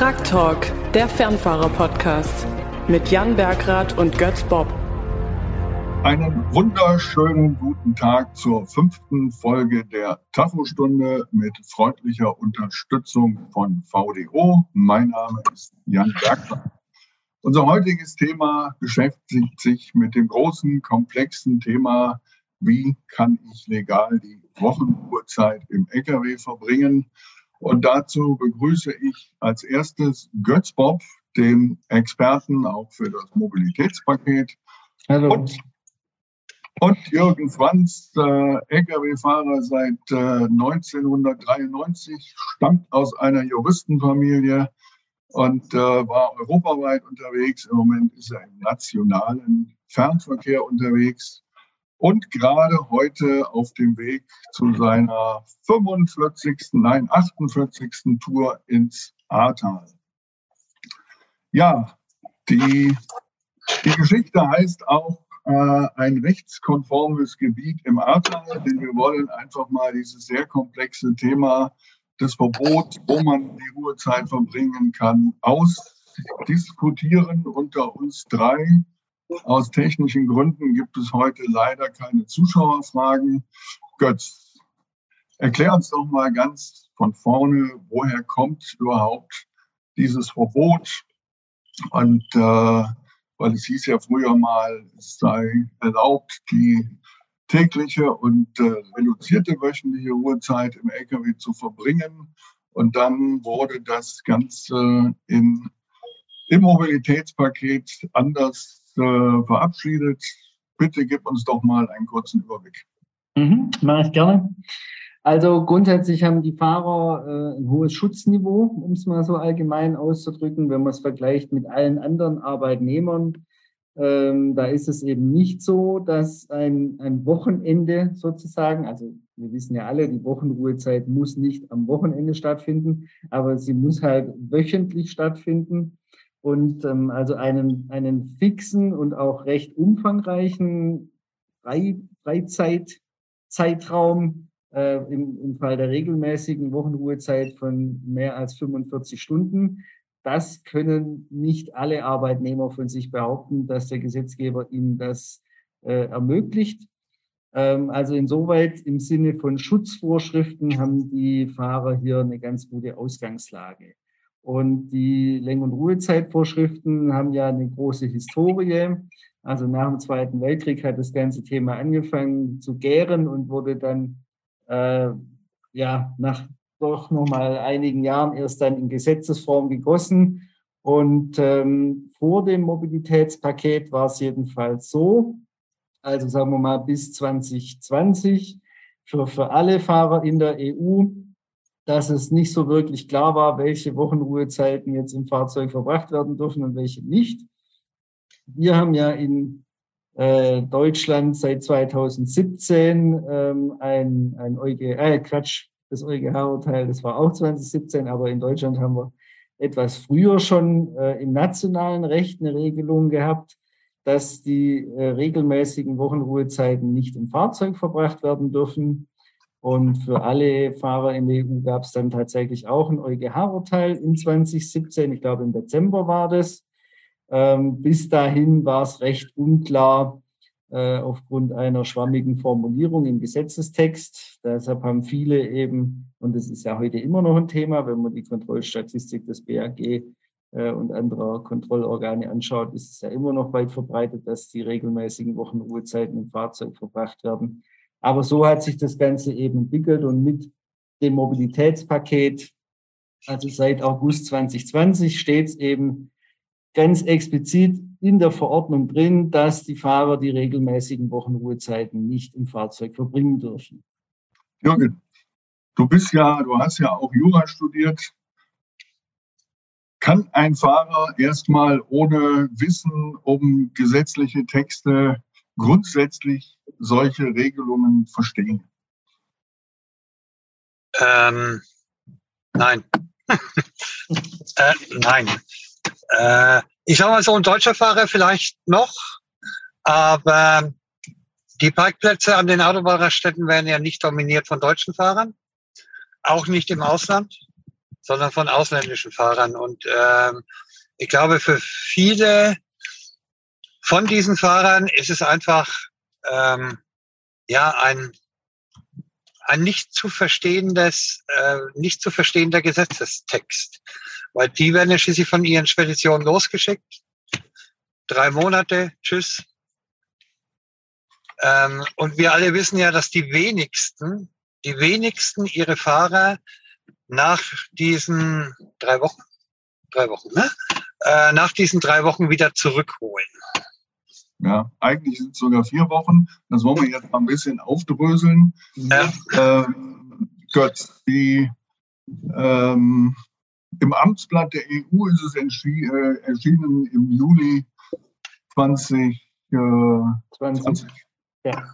Truck Talk, der Fernfahrer-Podcast mit Jan Bergrath und Götz Bob. Einen wunderschönen guten Tag zur fünften Folge der Tafostunde mit freundlicher Unterstützung von VDO. Mein Name ist Jan Bergrath. Unser heutiges Thema beschäftigt sich mit dem großen, komplexen Thema, wie kann ich legal die Wochenruhezeit im Lkw verbringen? Und dazu begrüße ich als erstes Götz Bob, den Experten auch für das Mobilitätspaket. Hallo. Und, und Jürgen Franz, äh, Lkw-Fahrer seit äh, 1993, stammt aus einer Juristenfamilie und äh, war europaweit unterwegs. Im Moment ist er im nationalen Fernverkehr unterwegs und gerade heute auf dem Weg zu seiner 45., nein, 48. Tour ins Ahrtal. Ja, die, die Geschichte heißt auch äh, ein rechtskonformes Gebiet im Ahrtal, denn wir wollen einfach mal dieses sehr komplexe Thema des Verbots, wo man die Ruhezeit verbringen kann, ausdiskutieren unter uns drei. Aus technischen Gründen gibt es heute leider keine Zuschauerfragen. Götz, erklär uns doch mal ganz von vorne, woher kommt überhaupt dieses Verbot? Und äh, weil es hieß ja früher mal, es sei erlaubt, die tägliche und äh, reduzierte wöchentliche Ruhezeit im LKW zu verbringen. Und dann wurde das Ganze in, im Mobilitätspaket anders äh, verabschiedet. Bitte gib uns doch mal einen kurzen Überblick. Mhm, mache ich gerne. Also grundsätzlich haben die Fahrer äh, ein hohes Schutzniveau, um es mal so allgemein auszudrücken, wenn man es vergleicht mit allen anderen Arbeitnehmern. Ähm, da ist es eben nicht so, dass ein, ein Wochenende sozusagen, also wir wissen ja alle, die Wochenruhezeit muss nicht am Wochenende stattfinden, aber sie muss halt wöchentlich stattfinden und ähm, also einen, einen fixen und auch recht umfangreichen Frei, Freizeitzeitraum äh, im, im Fall der regelmäßigen Wochenruhezeit von mehr als 45 Stunden. Das können nicht alle Arbeitnehmer von sich behaupten, dass der Gesetzgeber ihnen das äh, ermöglicht. Ähm, also insoweit im Sinne von Schutzvorschriften haben die Fahrer hier eine ganz gute Ausgangslage. Und die Lenk- und Ruhezeitvorschriften haben ja eine große Historie. Also nach dem Zweiten Weltkrieg hat das ganze Thema angefangen zu gären und wurde dann äh, ja nach doch nochmal einigen Jahren erst dann in Gesetzesform gegossen. Und ähm, vor dem Mobilitätspaket war es jedenfalls so, also sagen wir mal bis 2020, für, für alle Fahrer in der EU dass es nicht so wirklich klar war, welche Wochenruhezeiten jetzt im Fahrzeug verbracht werden dürfen und welche nicht. Wir haben ja in äh, Deutschland seit 2017 ähm, ein, ein EuG, äh, Quatsch, das EuGH-Urteil, das war auch 2017, aber in Deutschland haben wir etwas früher schon äh, im nationalen Recht eine Regelung gehabt, dass die äh, regelmäßigen Wochenruhezeiten nicht im Fahrzeug verbracht werden dürfen. Und für alle Fahrer in der EU gab es dann tatsächlich auch ein EuGH-Urteil in 2017. Ich glaube, im Dezember war das. Ähm, bis dahin war es recht unklar äh, aufgrund einer schwammigen Formulierung im Gesetzestext. Deshalb haben viele eben, und das ist ja heute immer noch ein Thema, wenn man die Kontrollstatistik des BAG äh, und anderer Kontrollorgane anschaut, ist es ja immer noch weit verbreitet, dass die regelmäßigen Wochenruhezeiten im Fahrzeug verbracht werden. Aber so hat sich das Ganze eben entwickelt und mit dem Mobilitätspaket, also seit August 2020, steht es eben ganz explizit in der Verordnung drin, dass die Fahrer die regelmäßigen Wochenruhezeiten nicht im Fahrzeug verbringen dürfen. Jürgen, du bist ja, du hast ja auch Jura studiert. Kann ein Fahrer erstmal ohne Wissen um gesetzliche Texte grundsätzlich solche Regelungen verstehen? Ähm, nein. äh, nein. Äh, ich sage mal so, ein deutscher Fahrer vielleicht noch, aber die Parkplätze an den Autobahnraststätten werden ja nicht dominiert von deutschen Fahrern, auch nicht im Ausland. sondern von ausländischen Fahrern. Und ähm, ich glaube, für viele von diesen Fahrern ist es einfach ähm, ja ein ein nicht zu verstehendes, äh, nicht zu verstehender Gesetzestext, weil die werden ja schließlich von ihren Speditionen losgeschickt. Drei Monate, tschüss. Ähm, und wir alle wissen ja, dass die wenigsten, die wenigsten ihre Fahrer nach diesen drei Wochen, drei Wochen, ne? Äh, nach diesen drei Wochen wieder zurückholen. Ja, eigentlich sind es sogar vier Wochen. Das wollen wir jetzt mal ein bisschen aufdröseln. Ja. Ähm, Götz, die, ähm, im Amtsblatt der EU ist es äh, erschienen im Juli 2020. Äh, 20. 20. Ja.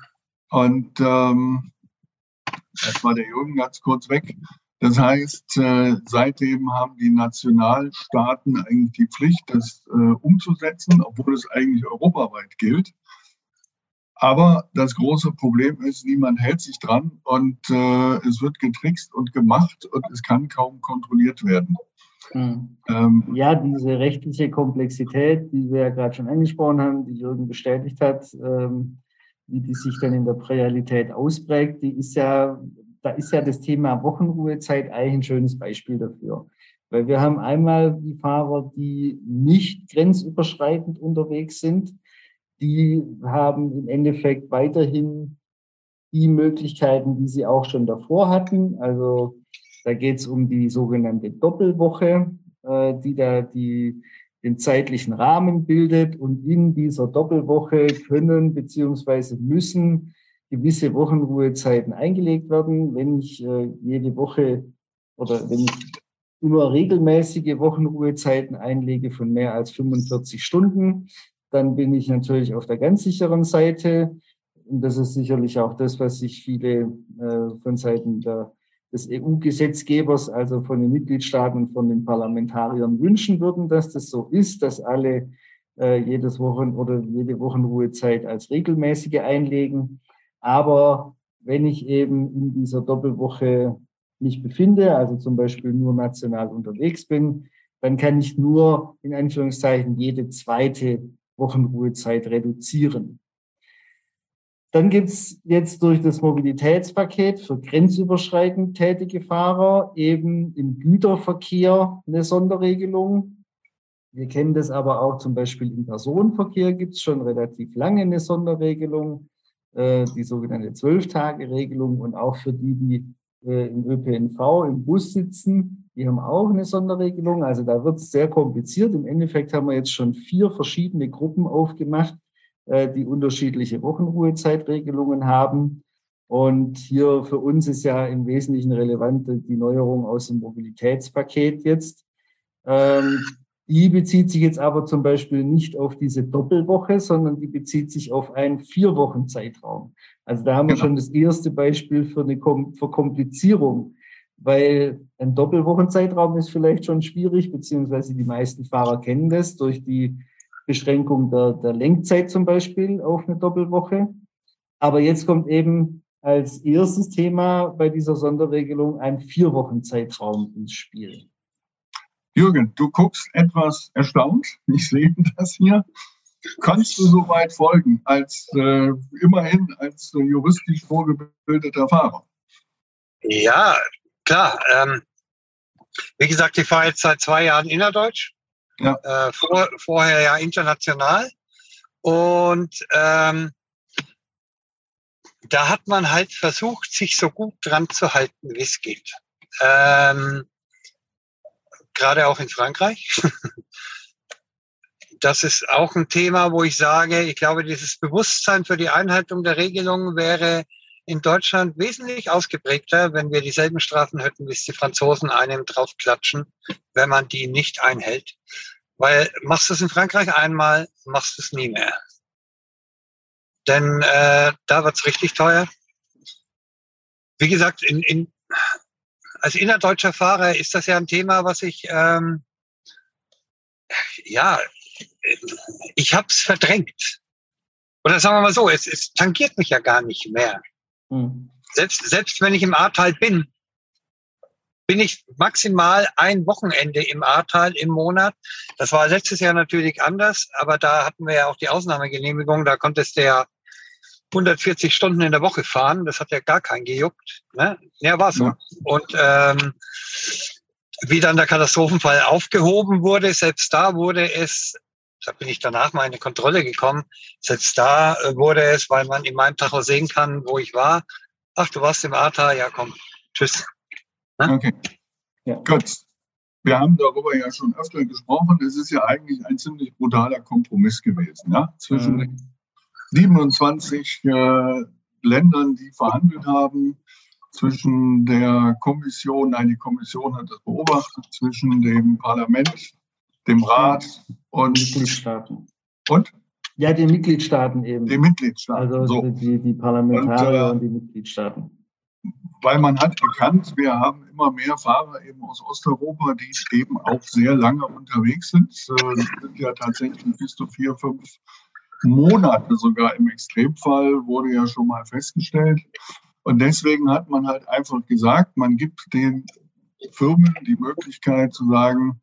Und ähm, das war der Jürgen ganz kurz weg. Das heißt, äh, seitdem haben die Nationalstaaten eigentlich die Pflicht, das äh, umzusetzen, obwohl es eigentlich europaweit gilt. Aber das große Problem ist, niemand hält sich dran und äh, es wird getrickst und gemacht und es kann kaum kontrolliert werden. Hm. Ähm, ja, diese rechtliche Komplexität, die wir ja gerade schon angesprochen haben, die Jürgen bestätigt hat, ähm, wie die sich dann in der Realität ausprägt, die ist ja da ist ja das Thema Wochenruhezeit eigentlich ein schönes Beispiel dafür. Weil wir haben einmal die Fahrer, die nicht grenzüberschreitend unterwegs sind, die haben im Endeffekt weiterhin die Möglichkeiten, die sie auch schon davor hatten. Also da geht es um die sogenannte Doppelwoche, äh, die da die, den zeitlichen Rahmen bildet. Und in dieser Doppelwoche können beziehungsweise müssen gewisse Wochenruhezeiten eingelegt werden. Wenn ich äh, jede Woche oder wenn ich immer regelmäßige Wochenruhezeiten einlege von mehr als 45 Stunden, dann bin ich natürlich auf der ganz sicheren Seite. Und das ist sicherlich auch das, was sich viele äh, von Seiten der, des EU-Gesetzgebers, also von den Mitgliedstaaten und von den Parlamentariern wünschen würden, dass das so ist, dass alle äh, jedes Wochen oder jede Wochenruhezeit als regelmäßige einlegen. Aber wenn ich eben in dieser Doppelwoche mich befinde, also zum Beispiel nur national unterwegs bin, dann kann ich nur in Anführungszeichen jede zweite Wochenruhezeit reduzieren. Dann gibt es jetzt durch das Mobilitätspaket für grenzüberschreitend tätige Fahrer eben im Güterverkehr eine Sonderregelung. Wir kennen das aber auch zum Beispiel im Personenverkehr gibt es schon relativ lange eine Sonderregelung. Äh, die sogenannte Zwölf-Tage-Regelung und auch für die, die äh, im ÖPNV im Bus sitzen, die haben auch eine Sonderregelung. Also da wird es sehr kompliziert. Im Endeffekt haben wir jetzt schon vier verschiedene Gruppen aufgemacht, äh, die unterschiedliche Wochenruhezeitregelungen haben. Und hier für uns ist ja im Wesentlichen relevant die Neuerung aus dem Mobilitätspaket jetzt. Ähm, die bezieht sich jetzt aber zum Beispiel nicht auf diese Doppelwoche, sondern die bezieht sich auf einen vier Wochen Zeitraum. Also da haben wir genau. schon das erste Beispiel für eine Verkomplizierung, weil ein Doppelwochenzeitraum ist vielleicht schon schwierig, beziehungsweise die meisten Fahrer kennen das durch die Beschränkung der, der Lenkzeit zum Beispiel auf eine Doppelwoche. Aber jetzt kommt eben als erstes Thema bei dieser Sonderregelung ein vier Wochen Zeitraum ins Spiel. Jürgen, du guckst etwas erstaunt. Ich sehe das hier. Kannst du so weit folgen, als äh, immerhin als äh, juristisch vorgebildeter Fahrer? Ja, klar. Ähm, wie gesagt, ich fahre jetzt seit zwei Jahren innerdeutsch. Ja. Äh, vor, vorher ja international. Und ähm, da hat man halt versucht, sich so gut dran zu halten, wie es geht. Ähm, gerade auch in Frankreich. Das ist auch ein Thema, wo ich sage, ich glaube, dieses Bewusstsein für die Einhaltung der Regelungen wäre in Deutschland wesentlich ausgeprägter, wenn wir dieselben Strafen hätten, wie es die Franzosen einem draufklatschen, wenn man die nicht einhält. Weil machst du es in Frankreich einmal, machst du es nie mehr. Denn äh, da wird's richtig teuer. Wie gesagt, in, in, als innerdeutscher Fahrer ist das ja ein Thema, was ich, ähm, ja, ich habe es verdrängt. Oder sagen wir mal so, es, es tangiert mich ja gar nicht mehr. Mhm. Selbst, selbst wenn ich im Ahrtal bin, bin ich maximal ein Wochenende im Ahrtal im Monat. Das war letztes Jahr natürlich anders, aber da hatten wir ja auch die Ausnahmegenehmigung. Da konntest du ja 140 Stunden in der Woche fahren. Das hat ja gar keinen gejuckt. Ne? Ja, war so. Ja. Und ähm, wie dann der Katastrophenfall aufgehoben wurde, selbst da wurde es, da bin ich danach mal in eine Kontrolle gekommen, selbst da äh, wurde es, weil man in meinem Tacho sehen kann, wo ich war. Ach, du warst im Ahrtal, ja komm, tschüss. Ne? Okay. Ja. Gut. Wir haben darüber ja schon öfter gesprochen. Es ist ja eigentlich ein ziemlich brutaler Kompromiss gewesen, ja, zwischen mhm. 27 äh, Ländern, die verhandelt haben, zwischen der Kommission, nein, die Kommission hat das beobachtet, zwischen dem Parlament, dem Rat und Mitgliedstaaten. Und? Ja, den Mitgliedstaaten eben. Die Mitgliedstaaten. Also so. die, die Parlamentarier und, äh, und die Mitgliedstaaten weil man hat erkannt, wir haben immer mehr Fahrer eben aus Osteuropa, die eben auch sehr lange unterwegs sind. Äh, das sind ja tatsächlich bis zu vier, fünf Monate sogar im Extremfall, wurde ja schon mal festgestellt. Und deswegen hat man halt einfach gesagt, man gibt den Firmen die Möglichkeit zu sagen,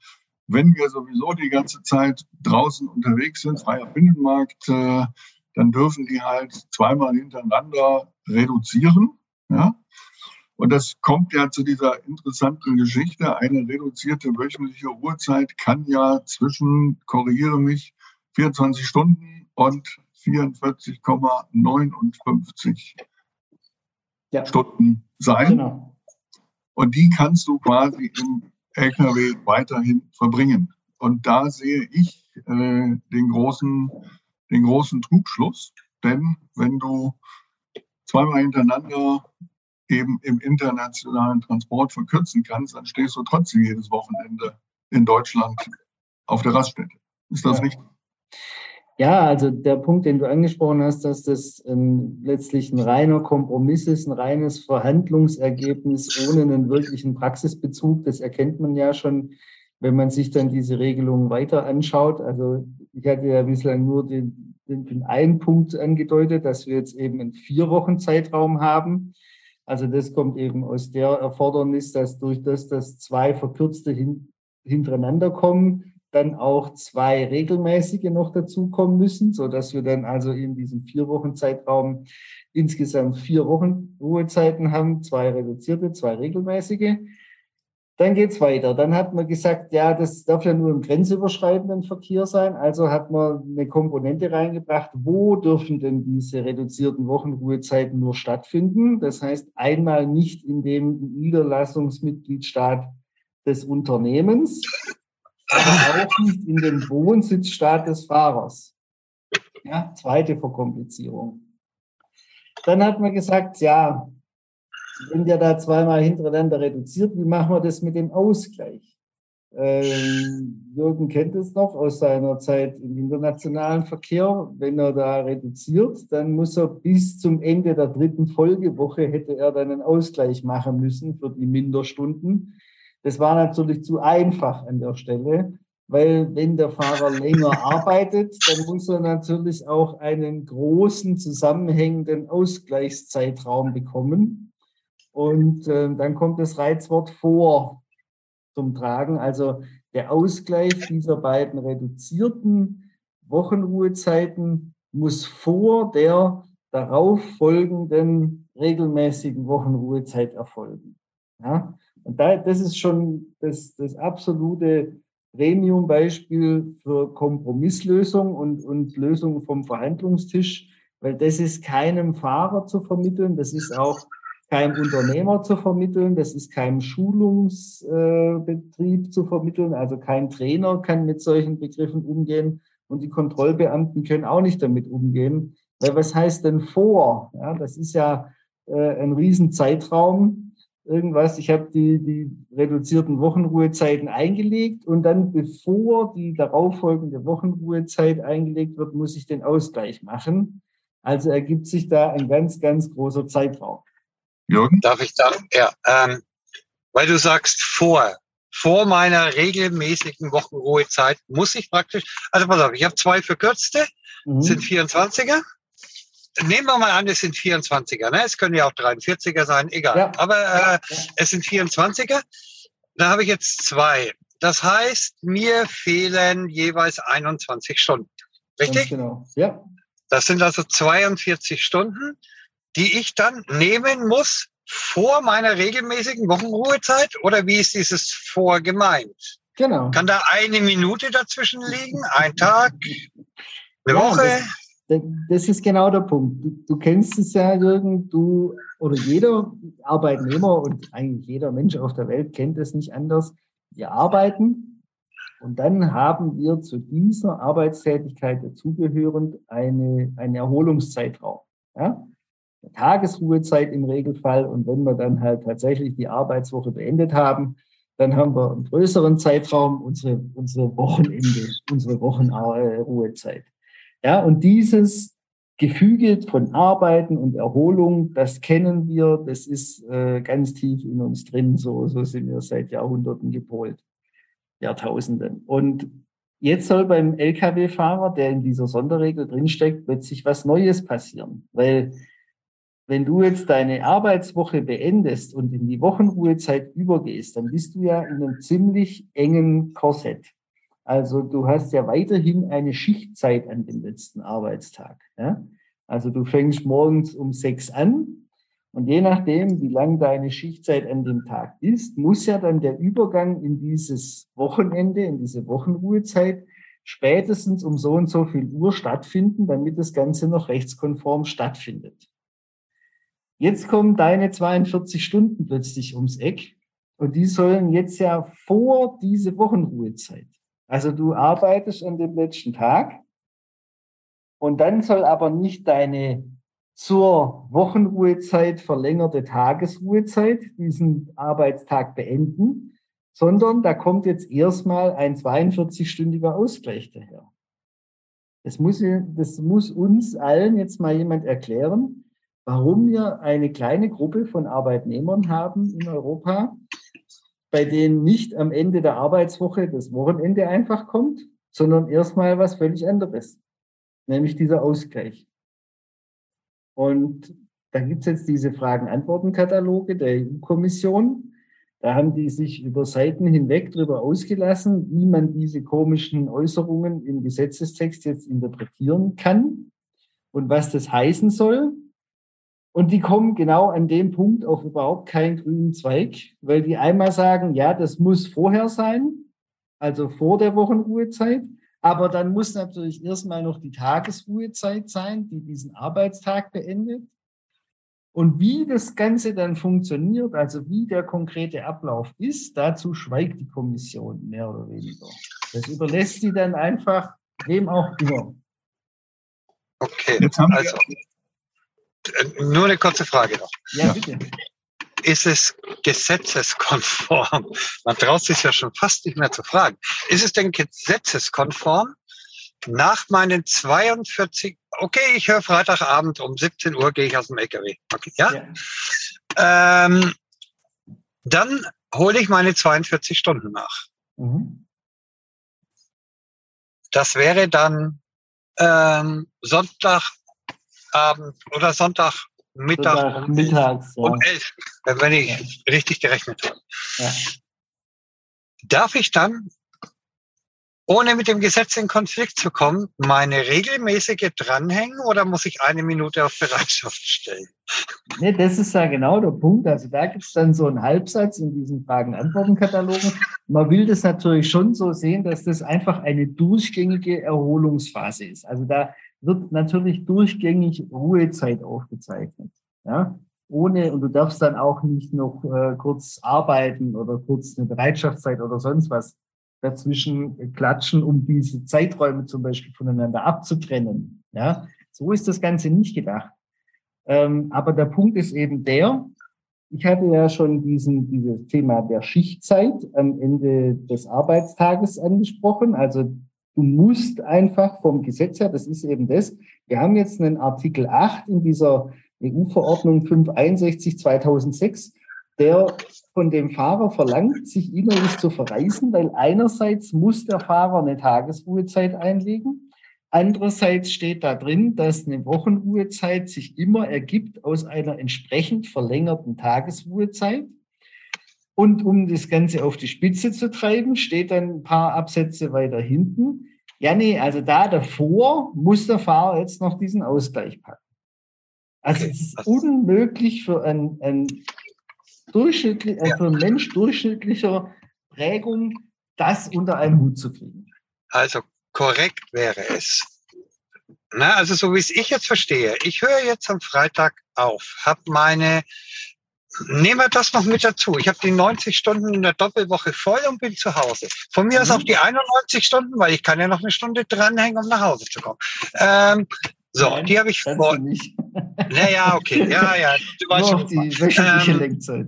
wenn wir sowieso die ganze Zeit draußen unterwegs sind, freier Binnenmarkt, äh, dann dürfen die halt zweimal hintereinander reduzieren. Ja? Und das kommt ja zu dieser interessanten Geschichte. Eine reduzierte wöchentliche Ruhezeit kann ja zwischen, korrigiere mich, 24 Stunden und 44,59 ja. Stunden sein. Genau. Und die kannst du quasi im LKW weiterhin verbringen. Und da sehe ich äh, den, großen, den großen Trugschluss. Denn wenn du zweimal hintereinander eben im internationalen Transport verkürzen kannst, dann stehst du trotzdem jedes Wochenende in Deutschland auf der Raststätte. Ist das ja. richtig? Ja, also der Punkt, den du angesprochen hast, dass das ähm, letztlich ein reiner Kompromiss ist, ein reines Verhandlungsergebnis ohne einen wirklichen Praxisbezug, das erkennt man ja schon, wenn man sich dann diese Regelungen weiter anschaut. Also ich hatte ja bislang nur den, den, den einen Punkt angedeutet, dass wir jetzt eben einen vier Wochen Zeitraum haben. Also das kommt eben aus der Erfordernis, dass durch das, dass zwei verkürzte hin, hintereinander kommen, dann auch zwei regelmäßige noch dazukommen müssen, so dass wir dann also in diesem vier Wochen Zeitraum insgesamt vier Wochen Ruhezeiten haben, zwei reduzierte, zwei regelmäßige. Dann geht's weiter. Dann hat man gesagt, ja, das darf ja nur im grenzüberschreitenden Verkehr sein. Also hat man eine Komponente reingebracht, wo dürfen denn diese reduzierten Wochenruhezeiten nur stattfinden? Das heißt, einmal nicht in dem Niederlassungsmitgliedstaat des Unternehmens, aber auch nicht in dem Wohnsitzstaat des Fahrers. Ja, zweite Verkomplizierung. Dann hat man gesagt, ja, wenn der da zweimal hintereinander reduziert, wie machen wir das mit dem Ausgleich? Ähm, Jürgen kennt es noch aus seiner Zeit im internationalen Verkehr. Wenn er da reduziert, dann muss er bis zum Ende der dritten Folgewoche hätte er dann einen Ausgleich machen müssen für die Minderstunden. Das war natürlich zu einfach an der Stelle, weil wenn der Fahrer länger arbeitet, dann muss er natürlich auch einen großen zusammenhängenden Ausgleichszeitraum bekommen. Und äh, dann kommt das Reizwort vor zum Tragen. Also der Ausgleich dieser beiden reduzierten Wochenruhezeiten muss vor der darauf folgenden regelmäßigen Wochenruhezeit erfolgen. Ja? Und da, das ist schon das, das absolute Premium-Beispiel für Kompromisslösung und, und Lösung vom Verhandlungstisch, weil das ist keinem Fahrer zu vermitteln, das ist auch keinem Unternehmer zu vermitteln, das ist keinem Schulungsbetrieb zu vermitteln, also kein Trainer kann mit solchen Begriffen umgehen und die Kontrollbeamten können auch nicht damit umgehen. Weil was heißt denn vor? Ja, das ist ja äh, ein Riesenzeitraum. Irgendwas, ich habe die, die reduzierten Wochenruhezeiten eingelegt und dann, bevor die darauffolgende Wochenruhezeit eingelegt wird, muss ich den Ausgleich machen. Also ergibt sich da ein ganz, ganz großer Zeitraum. Jürgen? Darf ich da? Ja, ähm, weil du sagst vor. Vor meiner regelmäßigen Wochenruhezeit muss ich praktisch, also pass auf, ich habe zwei verkürzte, mhm. sind 24er. Nehmen wir mal an, es sind 24er. Ne? Es können ja auch 43er sein, egal. Ja. Aber äh, es sind 24er. Da habe ich jetzt zwei. Das heißt, mir fehlen jeweils 21 Stunden. Richtig? Ganz genau. Ja. Das sind also 42 Stunden, die ich dann nehmen muss vor meiner regelmäßigen Wochenruhezeit? Oder wie ist dieses vor gemeint? Genau. Kann da eine Minute dazwischen liegen? Ein Tag? Eine ja, Woche? Das, das, ist genau der Punkt. Du, du kennst es ja, Jürgen, du oder jeder Arbeitnehmer und eigentlich jeder Mensch auf der Welt kennt es nicht anders. Wir arbeiten und dann haben wir zu dieser Arbeitstätigkeit dazugehörend eine, einen Erholungszeitraum. Ja? Tagesruhezeit im Regelfall. Und wenn wir dann halt tatsächlich die Arbeitswoche beendet haben, dann haben wir einen größeren Zeitraum, unsere, unsere Wochenende, unsere Wochenruhezeit. Ja, und dieses Gefüge von Arbeiten und Erholung, das kennen wir, das ist äh, ganz tief in uns drin, so, so sind wir seit Jahrhunderten gepolt, Jahrtausenden. Und jetzt soll beim Lkw-Fahrer, der in dieser Sonderregel drinsteckt, plötzlich was Neues passieren, weil wenn du jetzt deine Arbeitswoche beendest und in die Wochenruhezeit übergehst, dann bist du ja in einem ziemlich engen Korsett. Also du hast ja weiterhin eine Schichtzeit an dem letzten Arbeitstag. Ja? Also du fängst morgens um sechs an und je nachdem, wie lang deine Schichtzeit an dem Tag ist, muss ja dann der Übergang in dieses Wochenende, in diese Wochenruhezeit spätestens um so und so viel Uhr stattfinden, damit das Ganze noch rechtskonform stattfindet. Jetzt kommen deine 42 Stunden plötzlich ums Eck und die sollen jetzt ja vor diese Wochenruhezeit. Also du arbeitest an dem letzten Tag und dann soll aber nicht deine zur Wochenruhezeit verlängerte Tagesruhezeit diesen Arbeitstag beenden, sondern da kommt jetzt erstmal ein 42-stündiger Ausgleich daher. Das muss, das muss uns allen jetzt mal jemand erklären, warum wir eine kleine Gruppe von Arbeitnehmern haben in Europa, bei denen nicht am Ende der Arbeitswoche das Wochenende einfach kommt, sondern erstmal was völlig anderes, nämlich dieser Ausgleich. Und da gibt es jetzt diese Fragen-Antworten-Kataloge der EU-Kommission. Da haben die sich über Seiten hinweg darüber ausgelassen, wie man diese komischen Äußerungen im Gesetzestext jetzt interpretieren kann und was das heißen soll. Und die kommen genau an dem Punkt auf überhaupt keinen grünen Zweig, weil die einmal sagen, ja, das muss vorher sein, also vor der Wochenruhezeit. Aber dann muss natürlich erstmal noch die Tagesruhezeit sein, die diesen Arbeitstag beendet. Und wie das Ganze dann funktioniert, also wie der konkrete Ablauf ist, dazu schweigt die Kommission mehr oder weniger. Das überlässt sie dann einfach wem auch immer. Okay, Jetzt haben also nur eine kurze Frage noch. Ja, bitte. Ist es gesetzeskonform? Man traut sich ja schon fast nicht mehr zu fragen. Ist es denn gesetzeskonform, nach meinen 42, okay, ich höre Freitagabend um 17 Uhr gehe ich aus dem LKW. Okay, ja? ja. Ähm, dann hole ich meine 42 Stunden nach. Mhm. Das wäre dann ähm, Sonntag Abend oder Sonntag Mittag um, mittags, ja. um elf, wenn ich richtig gerechnet habe. Ja. Darf ich dann, ohne mit dem Gesetz in Konflikt zu kommen, meine regelmäßige dranhängen oder muss ich eine Minute auf Bereitschaft stellen? Nee, das ist ja genau der Punkt. Also da gibt es dann so einen Halbsatz in diesen Fragen-Antworten-Katalogen. Man will das natürlich schon so sehen, dass das einfach eine durchgängige Erholungsphase ist. Also da wird natürlich durchgängig Ruhezeit aufgezeichnet. Ja? Ohne, und du darfst dann auch nicht noch äh, kurz arbeiten oder kurz eine Bereitschaftszeit oder sonst was dazwischen klatschen, um diese Zeiträume zum Beispiel voneinander abzutrennen. Ja? So ist das Ganze nicht gedacht. Ähm, aber der Punkt ist eben der, ich hatte ja schon diesen, dieses Thema der Schichtzeit am Ende des Arbeitstages angesprochen. Also Du musst einfach vom Gesetz her, das ist eben das, wir haben jetzt einen Artikel 8 in dieser EU-Verordnung 561 2006, der von dem Fahrer verlangt, sich innerlich zu verreisen, weil einerseits muss der Fahrer eine Tagesruhezeit einlegen, Andererseits steht da drin, dass eine Wochenruhezeit sich immer ergibt aus einer entsprechend verlängerten Tagesruhezeit. Und um das Ganze auf die Spitze zu treiben, steht dann ein paar Absätze weiter hinten. Ja, nee, also da davor muss der Fahrer jetzt noch diesen Ausgleich packen. Also es ist unmöglich für einen, einen, durchschnittlich, äh, für einen Mensch durchschnittlicher Prägung, das unter einen Hut zu kriegen. Also korrekt wäre es. Na, also so wie es ich jetzt verstehe, ich höre jetzt am Freitag auf, habe meine, nehmen wir das noch mit dazu, ich habe die 90 Stunden in der Doppelwoche voll und bin zu Hause. Von mir mhm. aus auch die 91 Stunden, weil ich kann ja noch eine Stunde dranhängen, um nach Hause zu kommen. Ähm, so, Nein, die habe ich vor. Naja, okay, ja, ja. Du weißt schon. Die wöchentliche ähm, Lenkzeit.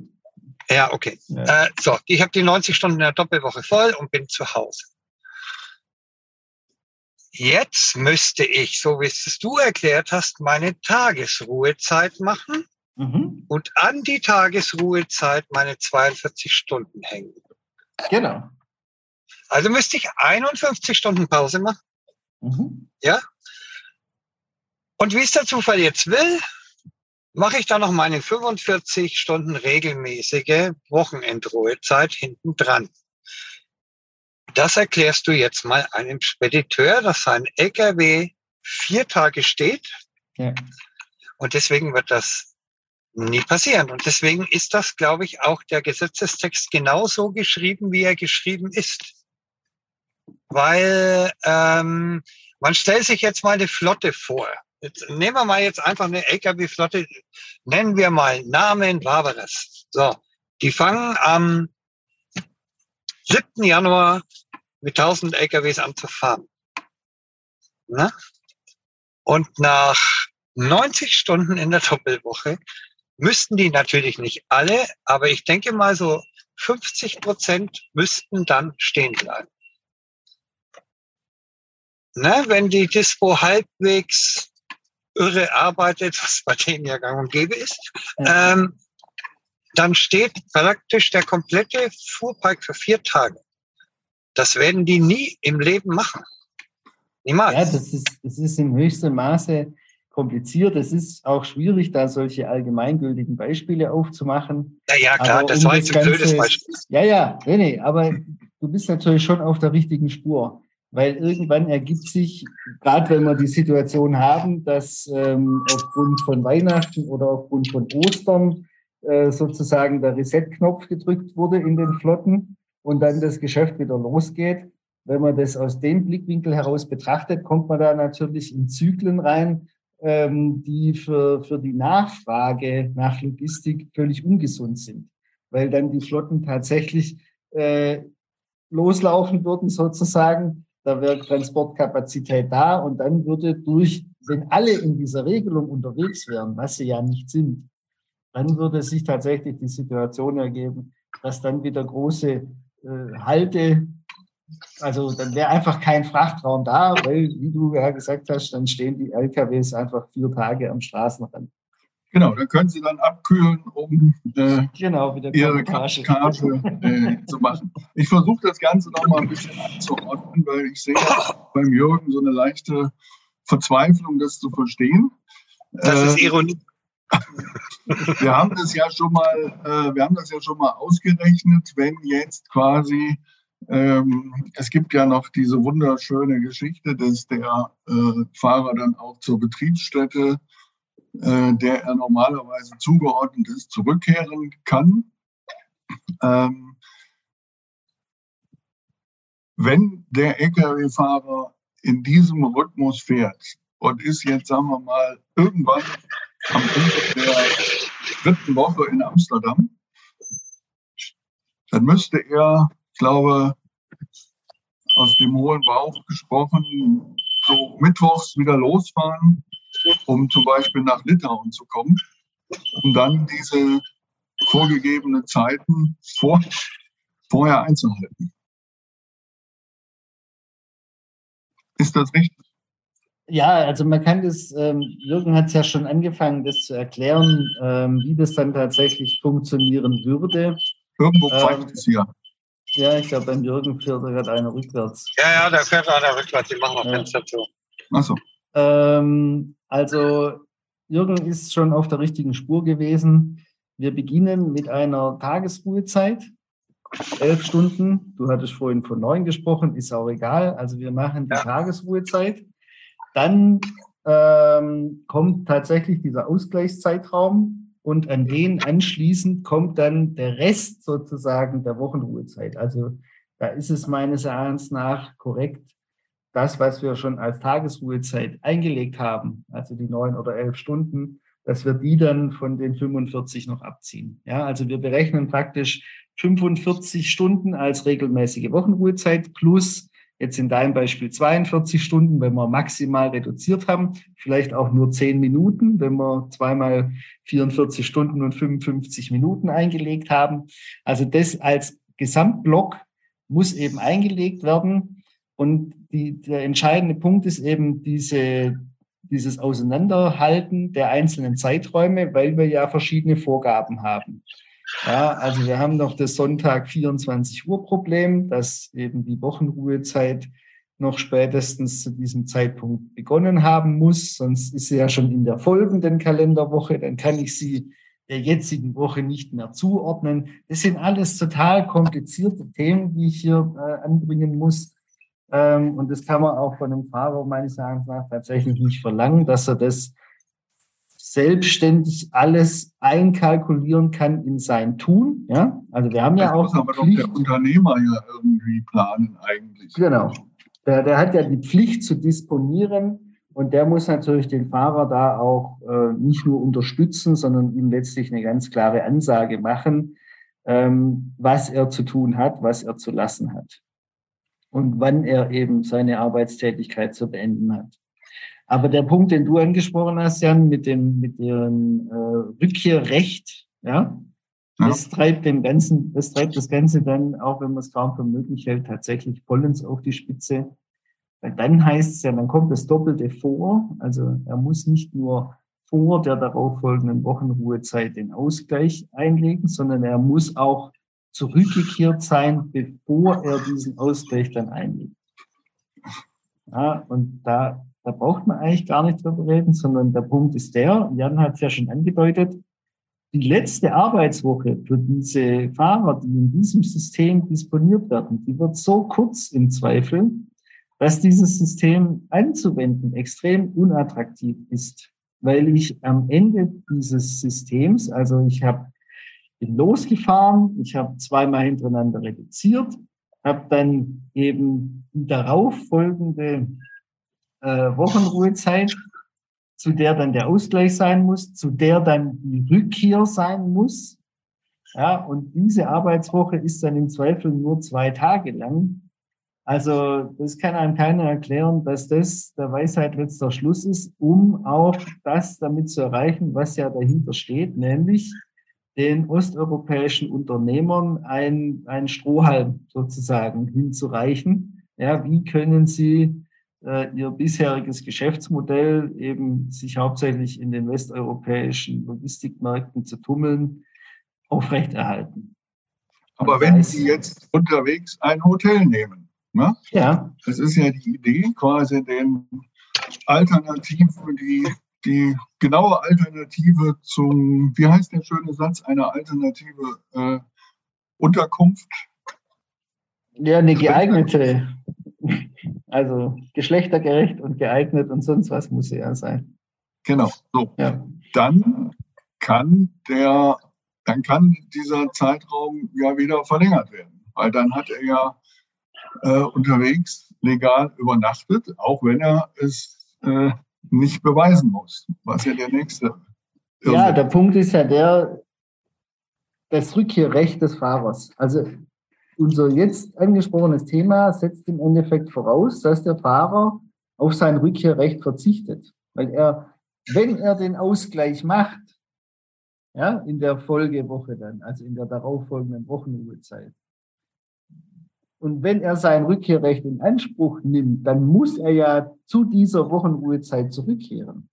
Ja, okay. Ja. Äh, so, ich habe die 90 Stunden in der Doppelwoche voll und bin zu Hause. Jetzt müsste ich, so wie es du erklärt hast, meine Tagesruhezeit machen mhm. und an die Tagesruhezeit meine 42 Stunden hängen. Genau. Also müsste ich 51 Stunden Pause machen. Mhm. Ja. Und wie es der Zufall jetzt will, mache ich da noch meine 45 Stunden regelmäßige Wochenendruhezeit hinten dran. Das erklärst du jetzt mal einem Spediteur, dass sein LKW vier Tage steht. Ja. Und deswegen wird das nie passieren. Und deswegen ist das, glaube ich, auch der Gesetzestext genauso geschrieben, wie er geschrieben ist. Weil ähm, man stellt sich jetzt mal eine Flotte vor. Jetzt nehmen wir mal jetzt einfach eine LKW-Flotte, nennen wir mal Namen Barbares. So, die fangen am 7. Januar mit 1000 LKWs anzufahren. Na? Und nach 90 Stunden in der Doppelwoche müssten die natürlich nicht alle, aber ich denke mal so 50 Prozent müssten dann stehen bleiben. Ne, wenn die Dispo halbwegs irre arbeitet, was bei denen ja gang und gäbe ist, ja. ähm, dann steht praktisch der komplette Fuhrpark für vier Tage. Das werden die nie im Leben machen. Niemals. Ja, das ist, das ist im höchsten Maße kompliziert. Es ist auch schwierig, da solche allgemeingültigen Beispiele aufzumachen. Ja, ja, klar, aber das um war jetzt ein blödes Beispiel. Ja, ja, nee, nee, aber du bist natürlich schon auf der richtigen Spur, weil irgendwann ergibt sich, gerade wenn wir die Situation haben, dass ähm, aufgrund von Weihnachten oder aufgrund von Ostern äh, sozusagen der Reset-Knopf gedrückt wurde in den Flotten, und dann das Geschäft wieder losgeht. Wenn man das aus dem Blickwinkel heraus betrachtet, kommt man da natürlich in Zyklen rein, ähm, die für, für die Nachfrage nach Logistik völlig ungesund sind, weil dann die Flotten tatsächlich äh, loslaufen würden sozusagen. Da wäre Transportkapazität da und dann würde durch, wenn alle in dieser Regelung unterwegs wären, was sie ja nicht sind, dann würde sich tatsächlich die Situation ergeben, dass dann wieder große äh, halte, also dann wäre einfach kein Frachtraum da, weil, wie du ja gesagt hast, dann stehen die LKWs einfach vier Tage am Straßenrand. Genau, dann können sie dann abkühlen, um äh, genau, ihre Karsche äh, zu machen. Ich versuche das Ganze noch mal ein bisschen anzuordnen, weil ich sehe beim Jürgen so eine leichte Verzweiflung, das zu verstehen. Das ist äh, Ironie wir haben das ja schon mal, äh, wir haben das ja schon mal ausgerechnet, wenn jetzt quasi es gibt ja noch diese wunderschöne Geschichte, dass der äh, Fahrer dann auch zur Betriebsstätte, äh, der er normalerweise zugeordnet ist, zurückkehren kann. Ähm, wenn der Lkw-Fahrer in diesem Rhythmus fährt und ist jetzt, sagen wir mal, irgendwann am Ende der dritten Woche in Amsterdam, dann müsste er, ich glaube, aus dem hohen Bauch gesprochen, so mittwochs wieder losfahren, um zum Beispiel nach Litauen zu kommen, um dann diese vorgegebenen Zeiten vor, vorher einzuhalten. Ist das richtig? Ja, also man kann das, ähm, Jürgen hat es ja schon angefangen, das zu erklären, ähm, wie das dann tatsächlich funktionieren würde. Irgendwo pfeift ähm, es hier. Ja, ich glaube, beim Jürgen fährt gerade einer rückwärts. Ja, ja, da fährt einer rückwärts, die machen noch ja. Fenster zu. Ach so. Ähm, also Jürgen ist schon auf der richtigen Spur gewesen. Wir beginnen mit einer Tagesruhezeit, elf Stunden. Du hattest vorhin von neun gesprochen, ist auch egal. Also wir machen die Ja. Tagesruhezeit. Dann ähm, kommt tatsächlich dieser Ausgleichszeitraum und an den anschließend kommt dann der Rest sozusagen der Wochenruhezeit. Also da ist es meines Erachtens nach korrekt, das, was wir schon als Tagesruhezeit eingelegt haben, also die neun oder elf Stunden, dass wir die dann von den 45 noch abziehen. Ja, also wir berechnen praktisch 45 Stunden als regelmäßige Wochenruhezeit plus jetzt in deinem Beispiel 42 Stunden, wenn wir maximal reduziert haben, vielleicht auch nur 10 Minuten, wenn wir zweimal 44 Stunden und 55 Minuten eingelegt haben. Also das als Gesamtblock muss eben eingelegt werden. Und die, der entscheidende Punkt ist eben diese, dieses Auseinanderhalten der einzelnen Zeiträume, weil wir ja verschiedene Vorgaben haben. Ja, also wir haben noch das Sonntag 24 Uhr Problem, dass eben die Wochenruhezeit noch spätestens zu diesem Zeitpunkt begonnen haben muss. Sonst ist sie ja schon in der folgenden Kalenderwoche. Dann kann ich sie der jetzigen Woche nicht mehr zuordnen. Das sind alles total komplizierte Themen, die ich hier äh, anbringen muss. Ähm, und das kann man auch von einem Fahrer meines Erachtens nach tatsächlich nicht verlangen, dass er das selbstständig alles einkalkulieren kann in sein Tun. Ja, also wir haben ja Das auch muss aber doch Pflicht, der Unternehmer ja irgendwie planen eigentlich. Genau. Der, der hat ja die Pflicht zu disponieren und der muss natürlich den Fahrer da auch äh, nicht nur unterstützen, sondern ihm letztlich eine ganz klare Ansage machen, ähm, was er zu tun hat, was er zu lassen hat und wann er eben seine Arbeitstätigkeit zu beenden hat. Aber der Punkt, den du angesprochen hast, Jan, mit dem, mit dem äh, Rückkehrrecht, ja, Ja. das treibt dem Ganzen, das treibt das Ganze dann, auch wenn man es kaum für möglich hält, tatsächlich vollends auf die Spitze. Weil dann heißt es ja, dann kommt das Doppelte vor. Also er muss nicht nur vor der darauffolgenden Wochenruhezeit den Ausgleich einlegen, sondern er muss auch zurückgekehrt sein, bevor er diesen Ausgleich dann einlegt. Ja, und da, da braucht man eigentlich gar nicht drüber reden, sondern der Punkt ist der, Jan hat es ja schon angedeutet, die letzte Arbeitswoche für diese Fahrer, die in diesem System disponiert werden, die wird so kurz im Zweifel, dass dieses System anzuwenden extrem unattraktiv ist, weil ich am Ende dieses Systems, also ich habe bin losgefahren, ich habe zweimal hintereinander reduziert, habe dann eben die darauf folgende äh, Wochenruhezeit, zu der dann der Ausgleich sein muss, zu der dann die Rückkehr sein muss. Ja, und diese Arbeitswoche ist dann im Zweifel nur zwei Tage lang. Also das kann einem keiner erklären, dass das der Weisheit letzter Schluss ist, um auch das damit zu erreichen, was ja dahinter steht, nämlich den osteuropäischen Unternehmern ein, ein Strohhalm sozusagen hinzureichen. Ja, wie können sie äh, ihr bisheriges Geschäftsmodell eben sich hauptsächlich in den westeuropäischen Logistikmärkten zu tummeln, aufrechterhalten? Aber wenn Sie jetzt unterwegs ein Hotel nehmen, ne? Ja, das ist ja die Idee, quasi den Alternativen, die, die genaue Alternative zum, wie heißt der schöne Satz, eine alternative äh, Unterkunft. ja, eine geeignete, also geschlechtergerecht und geeignet und sonst was muss sie ja sein. Genau, so. Ja. Dann kann der, dann kann dieser Zeitraum ja wieder verlängert werden, weil dann hat er ja äh, unterwegs legal übernachtet, auch wenn er es äh, nicht beweisen muss, was ja der nächste. Ja, Irrsinn der Punkt ist ja der, das Rückkehrrecht des Fahrers. Also unser jetzt angesprochenes Thema setzt im Endeffekt voraus, dass der Fahrer auf sein Rückkehrrecht verzichtet. Weil er, wenn er den Ausgleich macht, ja, in der Folgewoche dann, also in der darauffolgenden Wochenruhezeit, und wenn er sein Rückkehrrecht in Anspruch nimmt, dann muss er ja zu dieser Wochenruhezeit zurückkehren.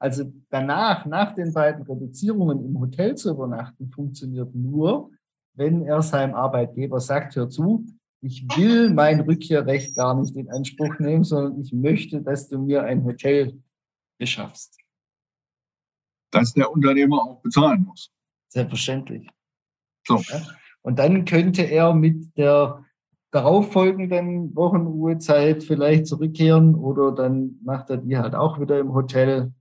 Also danach, nach den beiden Reduzierungen im Hotel zu übernachten, funktioniert nur, wenn er seinem Arbeitgeber sagt, hör zu, ich will mein Rückkehrrecht gar nicht in Anspruch nehmen, sondern ich möchte, dass du mir ein Hotel beschaffst. Das der Unternehmer auch bezahlen muss. Selbstverständlich. So. Und dann könnte er mit der darauffolgenden Wochenruhezeit vielleicht zurückkehren oder dann macht er die halt auch wieder im Hotel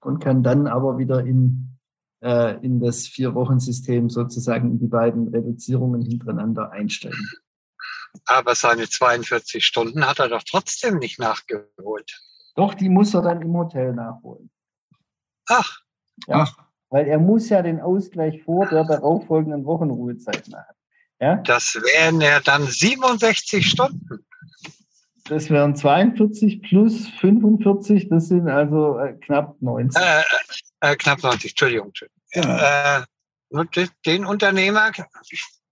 und kann dann aber wieder in, äh, in das Vier-Wochen-System sozusagen in die beiden Reduzierungen hintereinander einsteigen. Aber seine 42 Stunden hat er doch trotzdem nicht nachgeholt. Doch, die muss er dann im Hotel nachholen. Ach. Ja. Ach. Weil er muss ja den Ausgleich vor der darauffolgenden Wochenruhezeit machen. Ja? Das wären ja dann 67 Stunden. Das wären 42 plus 45, das sind also äh, knapp 90. Äh, äh, knapp 90, Entschuldigung. Genau. Äh, den Unternehmer,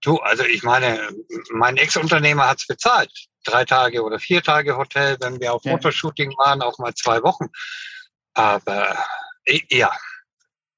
du, also ich meine, mein Ex-Unternehmer hat es bezahlt. Drei Tage oder vier Tage Hotel, wenn wir auf ja. Fotoshooting waren, auch mal zwei Wochen. Aber ja,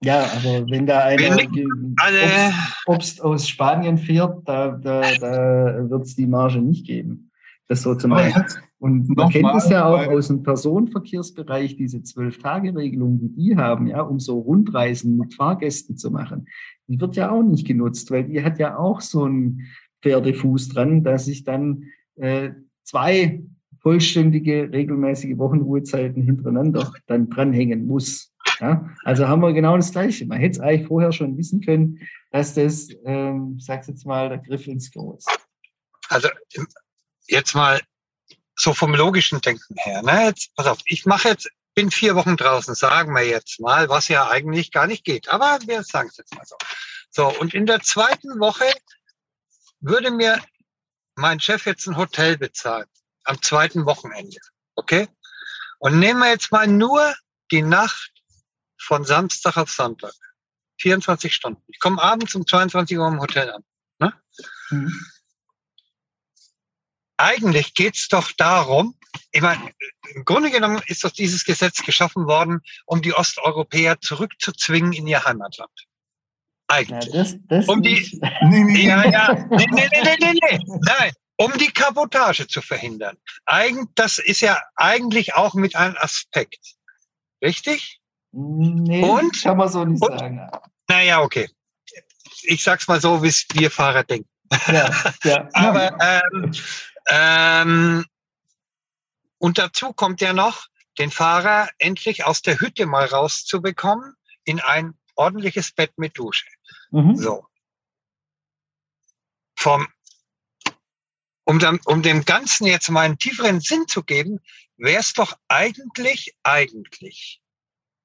ja, aber wenn da einer Obst, Obst, aus Spanien fährt, da, da, da wird es die Marge nicht geben. Das so zum Beispiel. Und man kennt es ja auch aus dem Personenverkehrsbereich, diese Zwölf-Tage-Regelung, die die haben, ja, um so Rundreisen mit Fahrgästen zu machen. Die wird ja auch nicht genutzt, weil die hat ja auch so einen Pferdefuß dran, dass ich dann äh, zwei vollständige, regelmäßige Wochenruhezeiten hintereinander dann dranhängen muss. Ja? Also haben wir genau das Gleiche. Man hätte es eigentlich vorher schon wissen können, dass das, ähm, ich sag's jetzt mal, der Griff ins Klo ist. Also jetzt mal so vom logischen Denken her. Ne? Jetzt, pass auf, ich mache jetzt, bin vier Wochen draußen, sagen wir jetzt mal, was ja eigentlich gar nicht geht. Aber wir sagen es jetzt mal so. So, und in der zweiten Woche würde mir mein Chef jetzt ein Hotel bezahlen. Am zweiten Wochenende. Okay? Und nehmen wir jetzt mal nur die Nacht von Samstag auf Sonntag. 24 Stunden. Ich komme abends um 22 Uhr im Hotel an. Ne? Mhm. Eigentlich geht's doch darum, ich meine, im Grunde genommen ist doch dieses Gesetz geschaffen worden, um die Osteuropäer zurückzuzwingen in ihr Heimatland. Eigentlich. Ja, das, das um die, nee, nee. ja, ja, nee, nee, nee, nee, nee, nein, um die Kabotage zu verhindern. Eig, das ist ja eigentlich auch mit einem Aspekt. Richtig? Nee, und? kann man so nicht und? sagen. Naja, okay. Ich sag's mal so, wie es wir Fahrer denken. Ja, ja. Aber ähm, ähm, und dazu kommt ja noch, den Fahrer endlich aus der Hütte mal rauszubekommen in ein ordentliches Bett mit Dusche. Mhm. So. Vom, um, dann, um dem Ganzen jetzt mal einen tieferen Sinn zu geben, wäre es doch eigentlich, eigentlich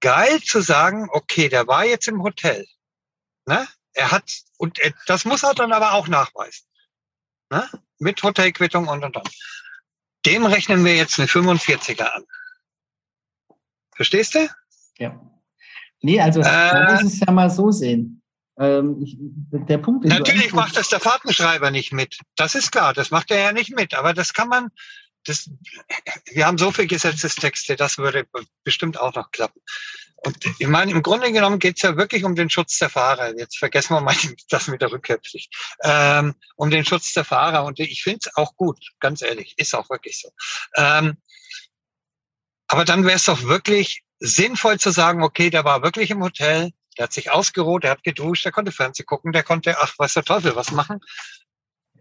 geil zu sagen, okay, der war jetzt im Hotel. Ne? Er hat, und das muss er dann aber auch nachweisen. Ne? Mit Hotelquittung und und und. Dem rechnen wir jetzt eine 45er an. Verstehst du? Ja. Nee, also äh, man muss es ja mal so sehen. Ähm, ich, der Punkt ist. Natürlich macht das der Fahrtenschreiber nicht mit. Das ist klar, das macht er ja nicht mit. Aber das kann man, das, wir haben so viele Gesetzestexte, das würde bestimmt auch noch klappen. Und ich meine, im Grunde genommen geht es ja wirklich um den Schutz der Fahrer. Jetzt vergessen wir mal das mit der Rückkehrpflicht. Ähm, um den Schutz der Fahrer. Und ich finde es auch gut, ganz ehrlich, ist auch wirklich so. Ähm, aber dann wäre es doch wirklich sinnvoll zu sagen, okay, der war wirklich im Hotel, der hat sich ausgeruht, der hat geduscht, der konnte Fernsehen gucken, der konnte, ach, was der Teufel, was machen.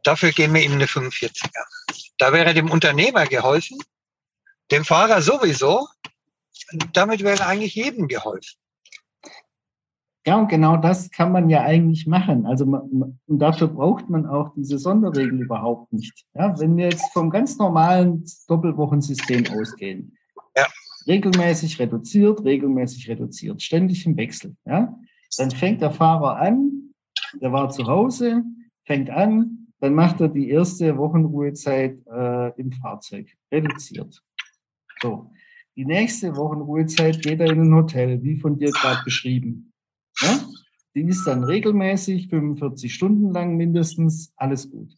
Dafür geben wir ihm eine 45er. Da wäre dem Unternehmer geholfen, dem Fahrer sowieso. Damit wäre eigentlich jedem geholfen. Ja, und genau das kann man ja eigentlich machen. Also man, und dafür braucht man auch diese Sonderregeln überhaupt nicht. Ja, wenn wir jetzt vom ganz normalen Doppelwochensystem ausgehen, ja. regelmäßig reduziert, regelmäßig reduziert, ständig im Wechsel, ja, dann fängt der Fahrer an, der war zu Hause, fängt an, dann macht er die erste Wochenruhezeit äh, im Fahrzeug, reduziert. So, die nächste Wochenruhezeit geht er in ein Hotel, wie von dir gerade beschrieben. Ja? Die ist dann regelmäßig, 45 Stunden lang mindestens, alles gut.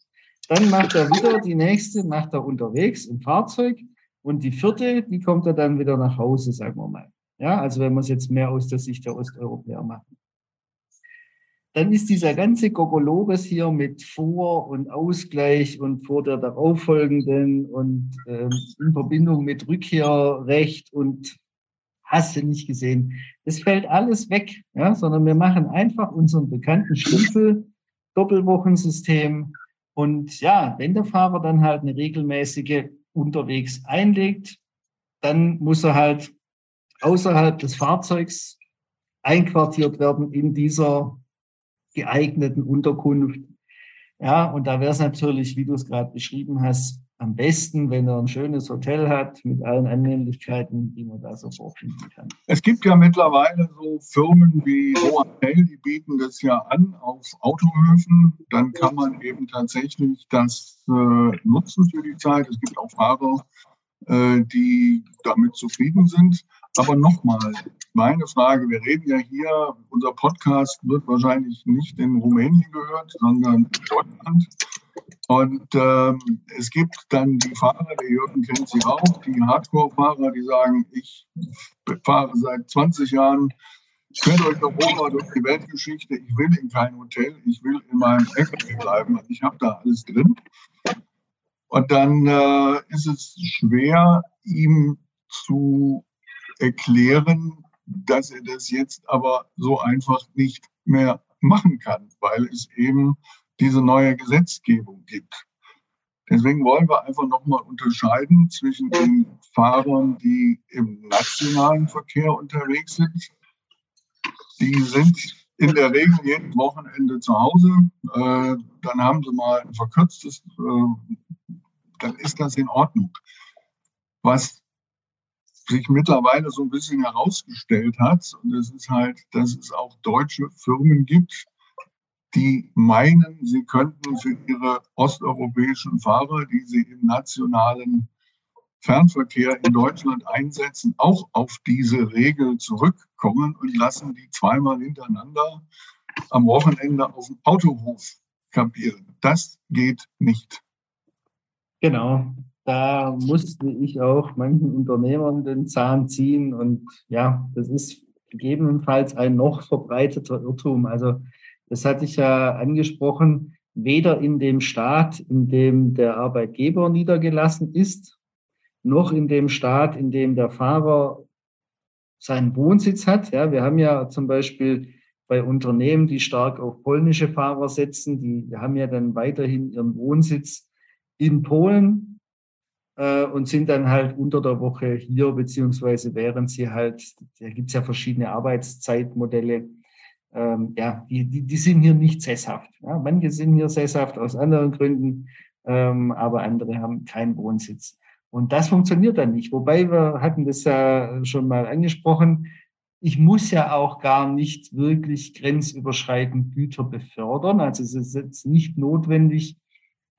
Dann macht er wieder die nächste, macht er unterwegs im Fahrzeug und die vierte, die kommt er dann wieder nach Hause, sagen wir mal. Ja, also wenn wir es jetzt mehr aus der Sicht der Osteuropäer machen. Dann ist dieser ganze Gogolores hier mit Vor- und Ausgleich und vor der darauffolgenden und ähm, in Verbindung mit Rückkehrrecht und hast du nicht gesehen. Das fällt alles weg, ja, sondern wir machen einfach unseren bekannten Stiefel, Doppelwochensystem. Und ja, wenn der Fahrer dann halt eine regelmäßige unterwegs einlegt, dann muss er halt außerhalb des Fahrzeugs einquartiert werden in dieser geeigneten Unterkunft. Ja, und da wäre es natürlich, wie du es gerade beschrieben hast, am besten, wenn er ein schönes Hotel hat mit allen Annehmlichkeiten, die man da so vorfinden kann. Es gibt ja mittlerweile so Firmen wie Hotel, die bieten das ja an auf Autohöfen. Dann kann man eben tatsächlich das äh, nutzen für die Zeit. Es gibt auch Fahrer, äh, die damit zufrieden sind. Aber nochmal, meine Frage, wir reden ja hier, unser Podcast wird wahrscheinlich nicht in Rumänien gehört, sondern in Deutschland. Und ähm, es gibt dann die Fahrer, der Jürgen kennt sie auch, die Hardcore-Fahrer, die sagen, ich fahre seit 20 Jahren quer durch Europa, durch die Weltgeschichte, ich will in kein Hotel, ich will in meinem LKW bleiben, ich habe da alles drin. Und dann äh, ist es schwer, ihm zu erklären, dass er das jetzt aber so einfach nicht mehr machen kann, weil es eben diese neue Gesetzgebung gibt. Deswegen wollen wir einfach nochmal unterscheiden zwischen den Fahrern, die im nationalen Verkehr unterwegs sind. Die sind in der Regel jeden Wochenende zu Hause. Äh, dann haben sie mal ein verkürztes, äh, dann ist das in Ordnung. Was sich mittlerweile so ein bisschen herausgestellt hat, und das ist halt, dass es auch deutsche Firmen gibt, die meinen, sie könnten für ihre osteuropäischen Fahrer, die sie im nationalen Fernverkehr in Deutschland einsetzen, auch auf diese Regel zurückkommen und lassen die zweimal hintereinander am Wochenende auf dem Autohof kampieren. Das geht nicht. Genau. Da musste ich auch manchen Unternehmern den Zahn ziehen und ja, das ist gegebenenfalls ein noch verbreiteter Irrtum. Also das hatte ich ja angesprochen, weder in dem Staat, in dem der Arbeitgeber niedergelassen ist, noch in dem Staat, in dem der Fahrer seinen Wohnsitz hat. Ja, wir haben ja zum Beispiel bei Unternehmen, die stark auf polnische Fahrer setzen, die haben ja dann weiterhin ihren Wohnsitz in Polen äh, und sind dann halt unter der Woche hier, beziehungsweise während sie halt, da gibt es ja verschiedene Arbeitszeitmodelle, ähm, ja, die, die, die sind hier nicht sesshaft. Ja, manche sind hier sesshaft aus anderen Gründen, ähm, aber andere haben keinen Wohnsitz. Und das funktioniert dann nicht. Wobei wir hatten das ja schon mal angesprochen. Ich muss ja auch gar nicht wirklich grenzüberschreitend Güter befördern. Also es ist jetzt nicht notwendig,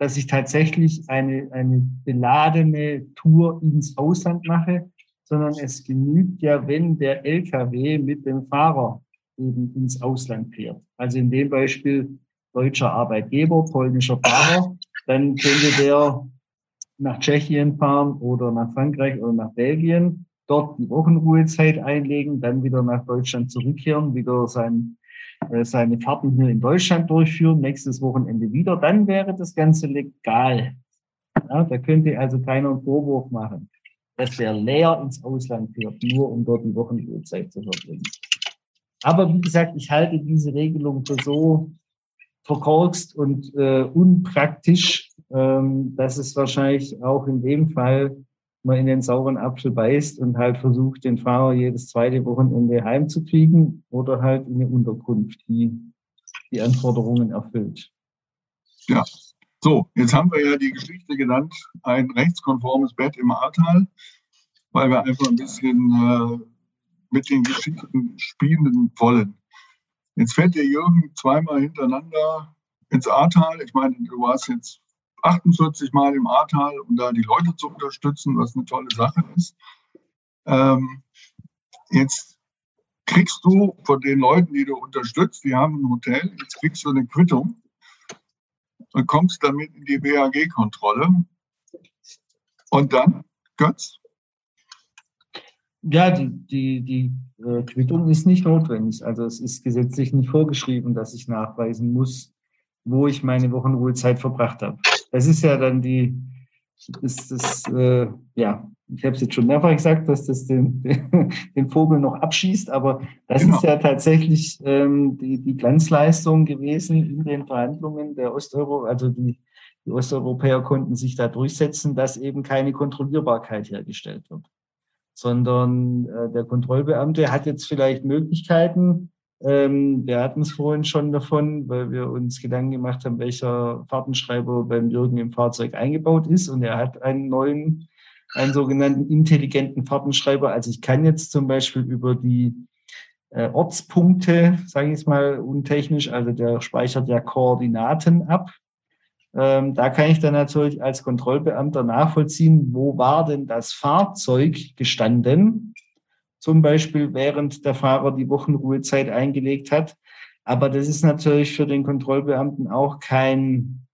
dass ich tatsächlich eine, eine beladene Tour ins Ausland mache, sondern es genügt ja, wenn der LKW mit dem Fahrer eben ins Ausland fährt. Also in dem Beispiel deutscher Arbeitgeber, polnischer Fahrer, dann könnte der nach Tschechien fahren oder nach Frankreich oder nach Belgien, dort die Wochenruhezeit einlegen, dann wieder nach Deutschland zurückkehren, wieder sein, seine Fahrten hier in Deutschland durchführen, nächstes Wochenende wieder, dann wäre das Ganze legal. Ja, da könnte also keiner einen Vorwurf machen, dass der leer ins Ausland fährt, nur um dort die Wochenruhezeit zu verbringen. Aber wie gesagt, ich halte diese Regelung für so verkorkst und äh, unpraktisch, ähm, dass es wahrscheinlich auch in dem Fall mal in den sauren Apfel beißt und halt versucht, den Fahrer jedes zweite Wochenende heimzukriegen oder halt in eine Unterkunft, die die Anforderungen erfüllt. Ja, so, jetzt haben wir ja die Geschichte genannt, ein rechtskonformes Bett im Ahrtal, weil wir einfach ein bisschen äh, mit den Geschichten spielen wollen. Jetzt fährt der Jürgen zweimal hintereinander ins Ahrtal. Ich meine, du warst jetzt 48 Mal im Ahrtal, um da die Leute zu unterstützen, was eine tolle Sache ist. Ähm, jetzt kriegst du von den Leuten, die du unterstützt, die haben ein Hotel, jetzt kriegst du eine Quittung und kommst damit in die BAG-Kontrolle. Und dann, Götz? Ja, die, die, die äh, Quittung ist nicht notwendig. Also es ist gesetzlich nicht vorgeschrieben, dass ich nachweisen muss, wo ich meine Wochenruhezeit verbracht habe. Das ist ja dann die, ist das, äh, ja, ich habe es jetzt schon mehrfach gesagt, dass das den, den Vogel noch abschießt, aber das genau. ist ja tatsächlich ähm, die, die Glanzleistung gewesen in den Verhandlungen der Osteuro, also die, die Osteuropäer konnten sich da durchsetzen, dass eben keine Kontrollierbarkeit hergestellt wird, sondern äh, der Kontrollbeamte hat jetzt vielleicht Möglichkeiten, ähm, wir hatten es vorhin schon davon, weil wir uns Gedanken gemacht haben, welcher Fahrtenschreiber beim Jürgen im Fahrzeug eingebaut ist. Und er hat einen neuen, einen sogenannten intelligenten Fahrtenschreiber. Also ich kann jetzt zum Beispiel über die äh, Ortspunkte, sage ich es mal untechnisch, also der speichert ja Koordinaten ab. Ähm, da kann ich dann natürlich als Kontrollbeamter nachvollziehen, wo war denn das Fahrzeug gestanden zum Beispiel während der Fahrer die Wochenruhezeit eingelegt hat. Aber das ist natürlich für den Kontrollbeamten auch kein,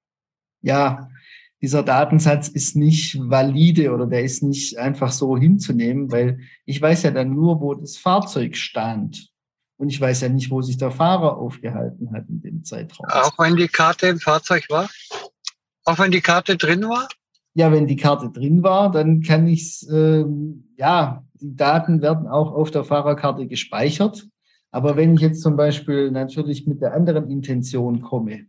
ja, dieser Datensatz ist nicht valide oder der ist nicht einfach so hinzunehmen, weil ich weiß ja dann nur, wo das Fahrzeug stand. Und ich weiß ja nicht, wo sich der Fahrer aufgehalten hat in dem Zeitraum. Auch wenn die Karte im Fahrzeug war? Auch wenn die Karte drin war? Ja, wenn die Karte drin war, dann kann ich es, äh, ja, die Daten werden auch auf der Fahrerkarte gespeichert. Aber wenn ich jetzt zum Beispiel natürlich mit der anderen Intention komme,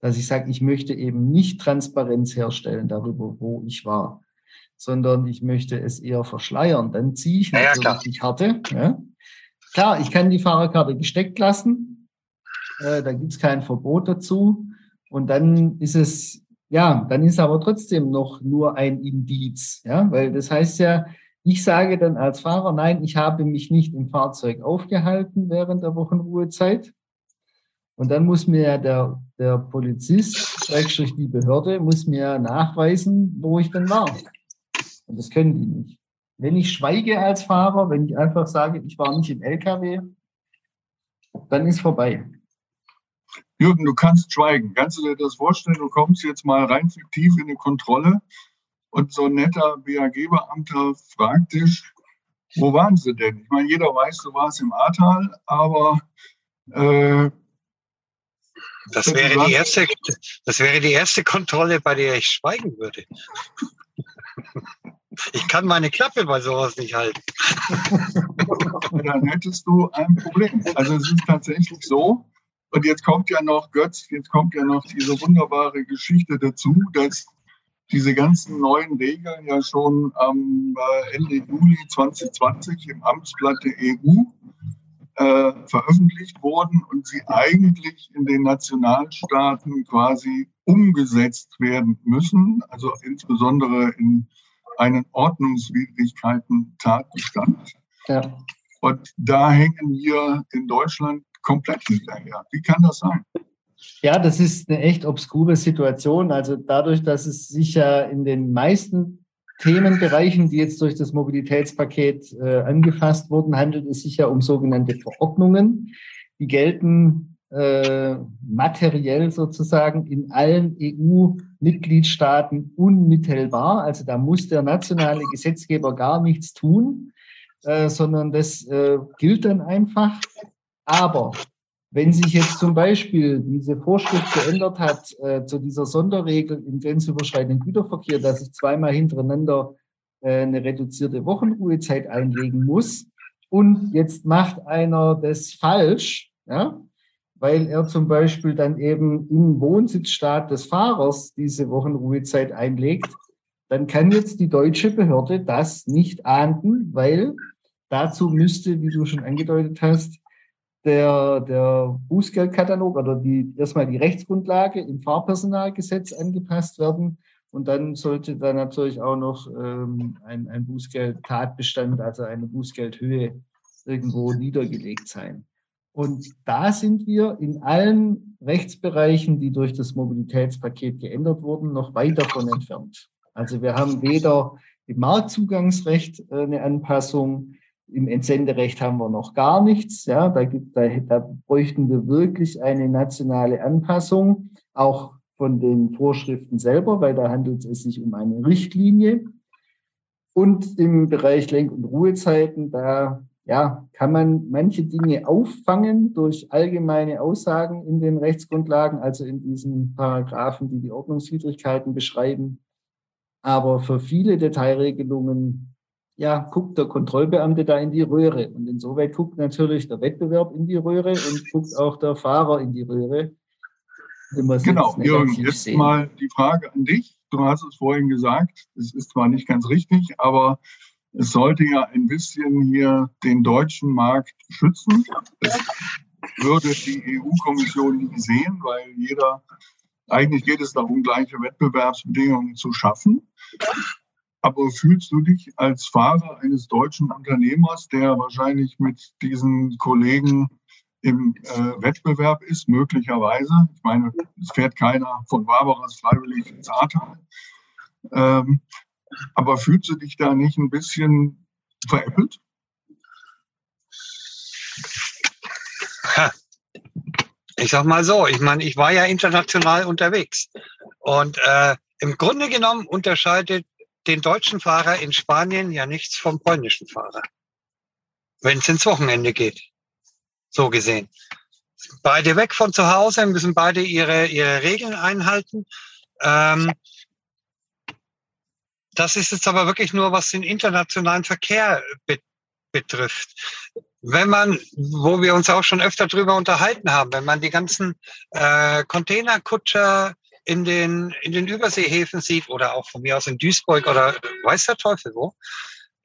dass ich sage, ich möchte eben nicht Transparenz herstellen darüber, wo ich war, sondern ich möchte es eher verschleiern, dann ziehe ich natürlich ja, die Karte. Ja. Klar, ich kann die Fahrerkarte gesteckt lassen, äh, da gibt es kein Verbot dazu. Und dann ist es, ja, dann ist aber trotzdem noch nur ein Indiz, ja, weil das heißt ja, ich sage dann als Fahrer, nein, ich habe mich nicht im Fahrzeug aufgehalten während der Wochenruhezeit. Und dann muss mir der, der Polizist, die Behörde, muss mir nachweisen, wo ich denn war. Und das können die nicht. Wenn ich schweige als Fahrer, wenn ich einfach sage, ich war nicht im LKW, dann ist vorbei. Jürgen, du kannst schweigen. Kannst du dir das vorstellen? Du kommst jetzt mal rein fiktiv in eine Kontrolle und so ein netter BAG-Beamter fragt dich, wo waren sie denn? Ich meine, jeder weiß, du warst im Ahrtal, aber äh, das wäre, die erste, das wäre die erste Kontrolle, bei der ich schweigen würde. Ich kann meine Klappe bei sowas nicht halten. Dann hättest du ein Problem. Also es ist tatsächlich so, und jetzt kommt ja noch Götz, jetzt kommt ja noch diese wunderbare Geschichte dazu, dass diese ganzen neuen Regeln ja schon am äh, Ende Juli 2020 im Amtsblatt der EU äh, veröffentlicht wurden und sie eigentlich in den Nationalstaaten quasi umgesetzt werden müssen, also insbesondere in einen Ordnungswidrigkeiten-Tatbestand. Ja. Und da hängen wir in Deutschland komplett hinterher. Wie kann das sein? Ja, das ist eine echt obskure Situation. Also dadurch, dass es sich ja in den meisten Themenbereichen, die jetzt durch das Mobilitätspaket äh, angefasst wurden, handelt es sich ja um sogenannte Verordnungen. Die gelten äh, materiell sozusagen in allen EU-Mitgliedstaaten unmittelbar. Also da muss der nationale Gesetzgeber gar nichts tun, äh, sondern das äh, gilt dann einfach. Aber wenn sich jetzt zum Beispiel diese Vorschrift geändert hat äh, zu dieser Sonderregel im grenzüberschreitenden Güterverkehr, dass ich zweimal hintereinander äh, eine reduzierte Wochenruhezeit einlegen muss und jetzt macht einer das falsch, ja, weil er zum Beispiel dann eben im Wohnsitzstaat des Fahrers diese Wochenruhezeit einlegt, dann kann jetzt die deutsche Behörde das nicht ahnden, weil dazu müsste, wie du schon angedeutet hast, der, der Bußgeldkatalog oder die, erstmal die Rechtsgrundlage im Fahrpersonalgesetz angepasst werden. Und dann sollte da natürlich auch noch ähm, ein, ein Bußgeld-Tatbestand, also eine Bußgeldhöhe irgendwo niedergelegt sein. Und da sind wir in allen Rechtsbereichen, die durch das Mobilitätspaket geändert wurden, noch weit davon entfernt. Also wir haben weder im Marktzugangsrecht äh, eine Anpassung, im Entsenderecht haben wir noch gar nichts. Ja, da, gibt, da, da bräuchten wir wirklich eine nationale Anpassung, auch von den Vorschriften selber, weil da handelt es sich um eine Richtlinie. Und im Bereich Lenk- und Ruhezeiten, da ja, kann man manche Dinge auffangen durch allgemeine Aussagen in den Rechtsgrundlagen, also in diesen Paragraphen, die die Ordnungswidrigkeiten beschreiben. Aber für viele Detailregelungen, ja, guckt der Kontrollbeamte da in die Röhre. Und insoweit guckt natürlich der Wettbewerb in die Röhre und guckt auch der Fahrer in die Röhre. Genau, Jürgen, jetzt sehen. mal die Frage an dich. Du hast es vorhin gesagt, es ist zwar nicht ganz richtig, aber es sollte ja ein bisschen hier den deutschen Markt schützen. Das würde die EU-Kommission nie sehen, weil jeder, eigentlich geht es darum, gleiche Wettbewerbsbedingungen zu schaffen. Aber fühlst du dich als Fahrer eines deutschen Unternehmers, der wahrscheinlich mit diesen Kollegen im äh, Wettbewerb ist, möglicherweise. Ich meine, es fährt keiner von Barbaras freiwillig ins Ahrtal. Ähm, aber fühlst du dich da nicht ein bisschen veräppelt? Ich sag mal so, ich meine, ich war ja international unterwegs. Und äh, im Grunde genommen unterscheidet den deutschen Fahrer in Spanien ja nichts vom polnischen Fahrer, wenn es ins Wochenende geht so gesehen. Beide weg von zu Hause, müssen beide ihre, ihre Regeln einhalten. Ähm, das ist jetzt aber wirklich nur, was den internationalen Verkehr be betrifft. Wenn man, wo wir uns auch schon öfter drüber unterhalten haben, wenn man die ganzen äh, Containerkutscher in den, in den Überseehäfen sieht oder auch von mir aus in Duisburg oder weiß der Teufel wo,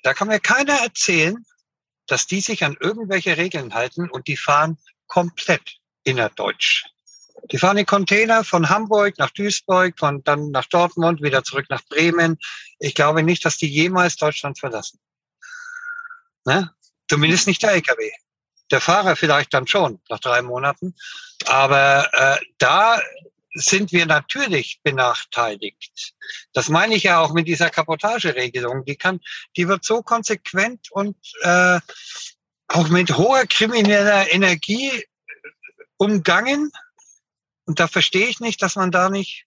da kann mir keiner erzählen, dass die sich an irgendwelche Regeln halten und die fahren komplett innerdeutsch. Die fahren in Container von Hamburg nach Duisburg, von dann nach Dortmund, wieder zurück nach Bremen. Ich glaube nicht, dass die jemals Deutschland verlassen. Ne? Zumindest nicht der LKW. Der Fahrer vielleicht dann schon nach drei Monaten. Aber äh, da sind wir natürlich benachteiligt. Das meine ich ja auch mit dieser Kapotageregelung. Die kann, die wird so konsequent und äh, auch mit hoher krimineller Energie umgangen. Und da verstehe ich nicht, dass man da nicht,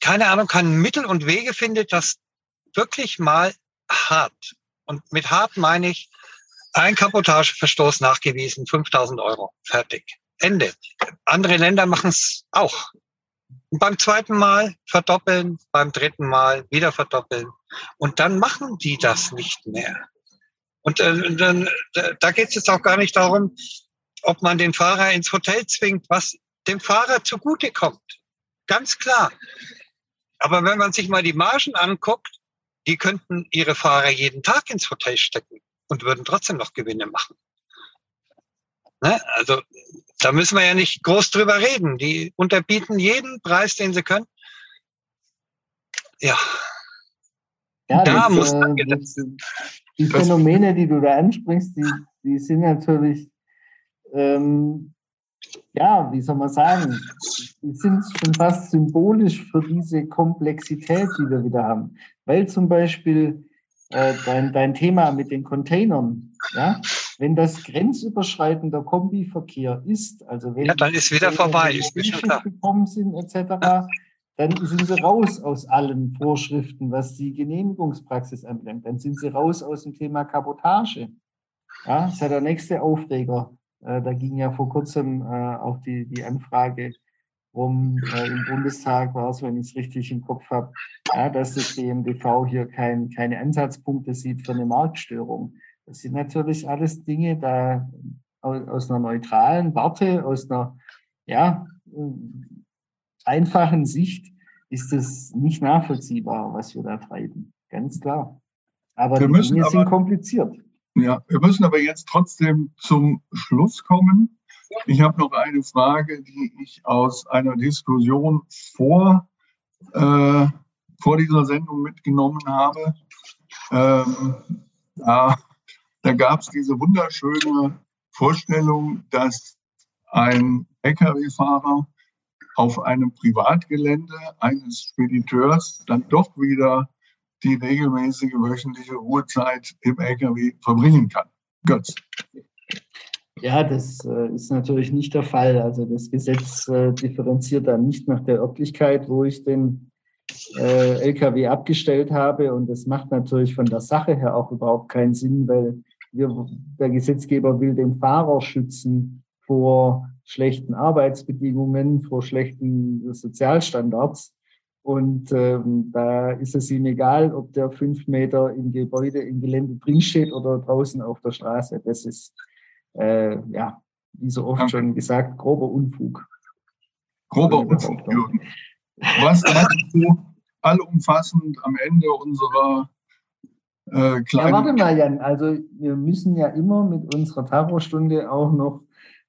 keine Ahnung, kein Mittel und Wege findet, das wirklich mal hart. Und mit hart meine ich ein Kapotageverstoß nachgewiesen, 5000 Euro, fertig. Ende. Andere Länder machen es auch. Und beim zweiten Mal verdoppeln, beim dritten Mal wieder verdoppeln. Und dann machen die das nicht mehr. Und äh, dann, da geht es jetzt auch gar nicht darum, ob man den Fahrer ins Hotel zwingt, was dem Fahrer zugutekommt. Ganz klar. Aber wenn man sich mal die Margen anguckt, die könnten ihre Fahrer jeden Tag ins Hotel stecken und würden trotzdem noch Gewinne machen. Ne? Also da müssen wir ja nicht groß drüber reden. Die unterbieten jeden Preis, den sie können. Ja. Ja, da das, muss man äh, das, die Phänomene, die du da ansprichst, die, die sind natürlich, ähm, ja, wie soll man sagen, die sind schon fast symbolisch für diese Komplexität, die wir wieder haben. Weil zum Beispiel äh, dein, dein Thema mit den Containern, ja, wenn das grenzüberschreitender Kombiverkehr ist, also wenn ja, dann ist wieder vorbei, ist gekommen sind etc., ja. dann sind sie raus aus allen Vorschriften, was die Genehmigungspraxis anbelangt. Dann sind sie raus aus dem Thema Kabotage. Ja, das ist ja der nächste Aufreger. Äh, da ging ja vor kurzem äh, auch die, die Anfrage rum äh, im Bundestag war es, wenn ich es richtig im Kopf habe, ja, dass das BMDV hier kein, keine Ansatzpunkte sieht für eine Marktstörung. Das sind natürlich alles Dinge, da aus einer neutralen Warte, aus einer ja, einfachen Sicht ist es nicht nachvollziehbar, was wir da treiben. Ganz klar. Aber wir die Dinge aber, sind kompliziert. Ja, wir müssen aber jetzt trotzdem zum Schluss kommen. Ich habe noch eine Frage, die ich aus einer Diskussion vor, äh, vor dieser Sendung mitgenommen habe. Ähm, da da gab es diese wunderschöne Vorstellung, dass ein Lkw-Fahrer auf einem Privatgelände eines Spediteurs dann doch wieder die regelmäßige wöchentliche Ruhezeit im Lkw verbringen kann. Götz. Ja, das äh, ist natürlich nicht der Fall. Also das Gesetz äh, differenziert dann nicht nach der Örtlichkeit, wo ich den äh, LKW abgestellt habe. Und das macht natürlich von der Sache her auch überhaupt keinen Sinn, weil wir, der Gesetzgeber will den Fahrer schützen vor schlechten Arbeitsbedingungen, vor schlechten Sozialstandards. Und ähm, da ist es ihm egal, ob der fünf Meter im Gebäude, im Gelände drinsteht oder draußen auf der Straße. Das ist, äh, ja, wie so oft schon gesagt, grober Unfug. Grober Unfug, Jürgen. Was meinst du allumfassend am Ende unserer äh, kleinen... Ja, warte mal, Jan. Also wir müssen ja immer mit unserer Tarot-Stunde auch noch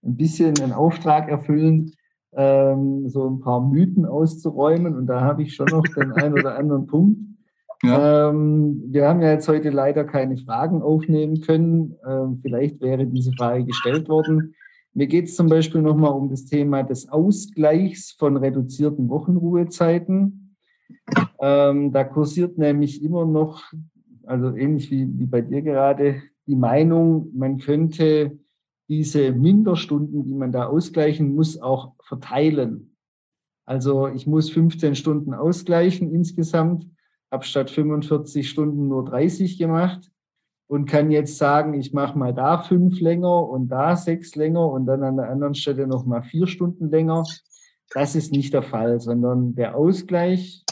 ein bisschen einen Auftrag erfüllen, ähm, so ein paar Mythen auszuräumen. Und da habe ich schon noch den einen oder anderen Punkt. Ja. Ähm, wir haben ja jetzt heute leider keine Fragen aufnehmen können. Ähm, vielleicht wäre diese Frage gestellt worden. Mir geht es zum Beispiel nochmal um das Thema des Ausgleichs von reduzierten Wochenruhezeiten. Ähm, da kursiert nämlich immer noch, also ähnlich wie, wie bei dir gerade, die Meinung, man könnte diese Minderstunden, die man da ausgleichen muss, auch verteilen. Also ich muss 15 Stunden ausgleichen insgesamt, habe statt 45 Stunden nur 30 gemacht und kann jetzt sagen, ich mache mal da fünf länger und da sechs länger und dann an der anderen Stelle noch mal vier Stunden länger. Das ist nicht der Fall, sondern der Ausgleich,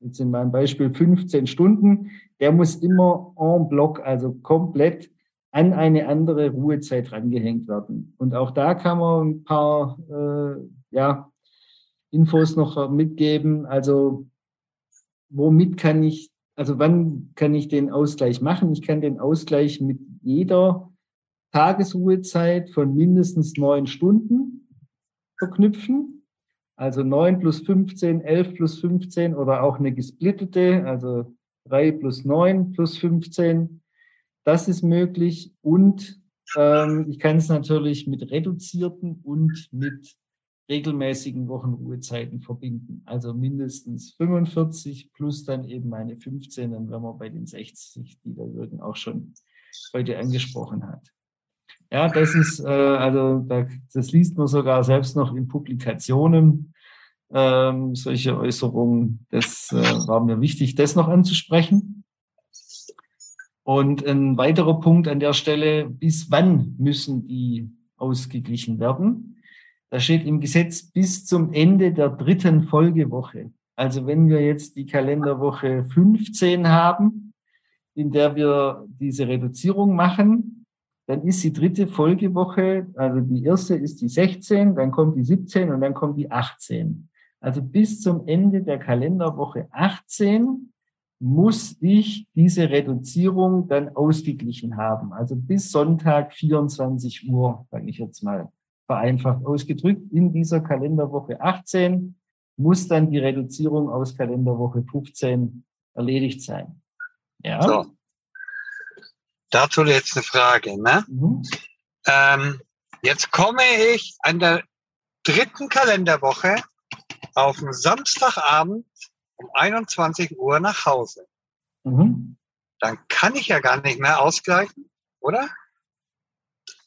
jetzt in meinem Beispiel 15 Stunden, der muss immer en bloc, also komplett an eine andere Ruhezeit rangehängt werden. Und auch da kann man ein paar äh, ja, Infos noch mitgeben. Also womit kann ich, also wann kann ich den Ausgleich machen? Ich kann den Ausgleich mit jeder Tagesruhezeit von mindestens neun Stunden verknüpfen. Also neun plus 15, elf plus 15 oder auch eine gesplittete, also drei plus neun plus 15 das ist möglich und ähm, ich kann es natürlich mit reduzierten und mit regelmäßigen Wochenruhezeiten verbinden. Also mindestens 45 plus dann eben meine 15, dann wären wir bei den 60, die der Jürgen auch schon heute angesprochen hat. Ja, das ist, äh, also da, das liest man sogar selbst noch in Publikationen, ähm, solche Äußerungen. Das äh, war mir wichtig, das noch anzusprechen. Und ein weiterer Punkt an der Stelle, bis wann müssen die ausgeglichen werden? Da steht im Gesetz bis zum Ende der dritten Folgewoche. Also wenn wir jetzt die Kalenderwoche 15 haben, in der wir diese Reduzierung machen, dann ist die dritte Folgewoche, also die erste ist die 16, dann kommt die 17 und dann kommt die 18. Also bis zum Ende der Kalenderwoche 18 muss ich diese Reduzierung dann ausgeglichen haben. Also bis Sonntag 24 Uhr, sage ich jetzt mal vereinfacht ausgedrückt, in dieser Kalenderwoche 18 muss dann die Reduzierung aus Kalenderwoche 15 erledigt sein. Ja. So. Dazu jetzt eine Frage. Ne? Mhm. Ähm, jetzt komme ich an der dritten Kalenderwoche auf den Samstagabend um 21 Uhr nach Hause. Mhm. Dann kann ich ja gar nicht mehr ausgleichen, oder?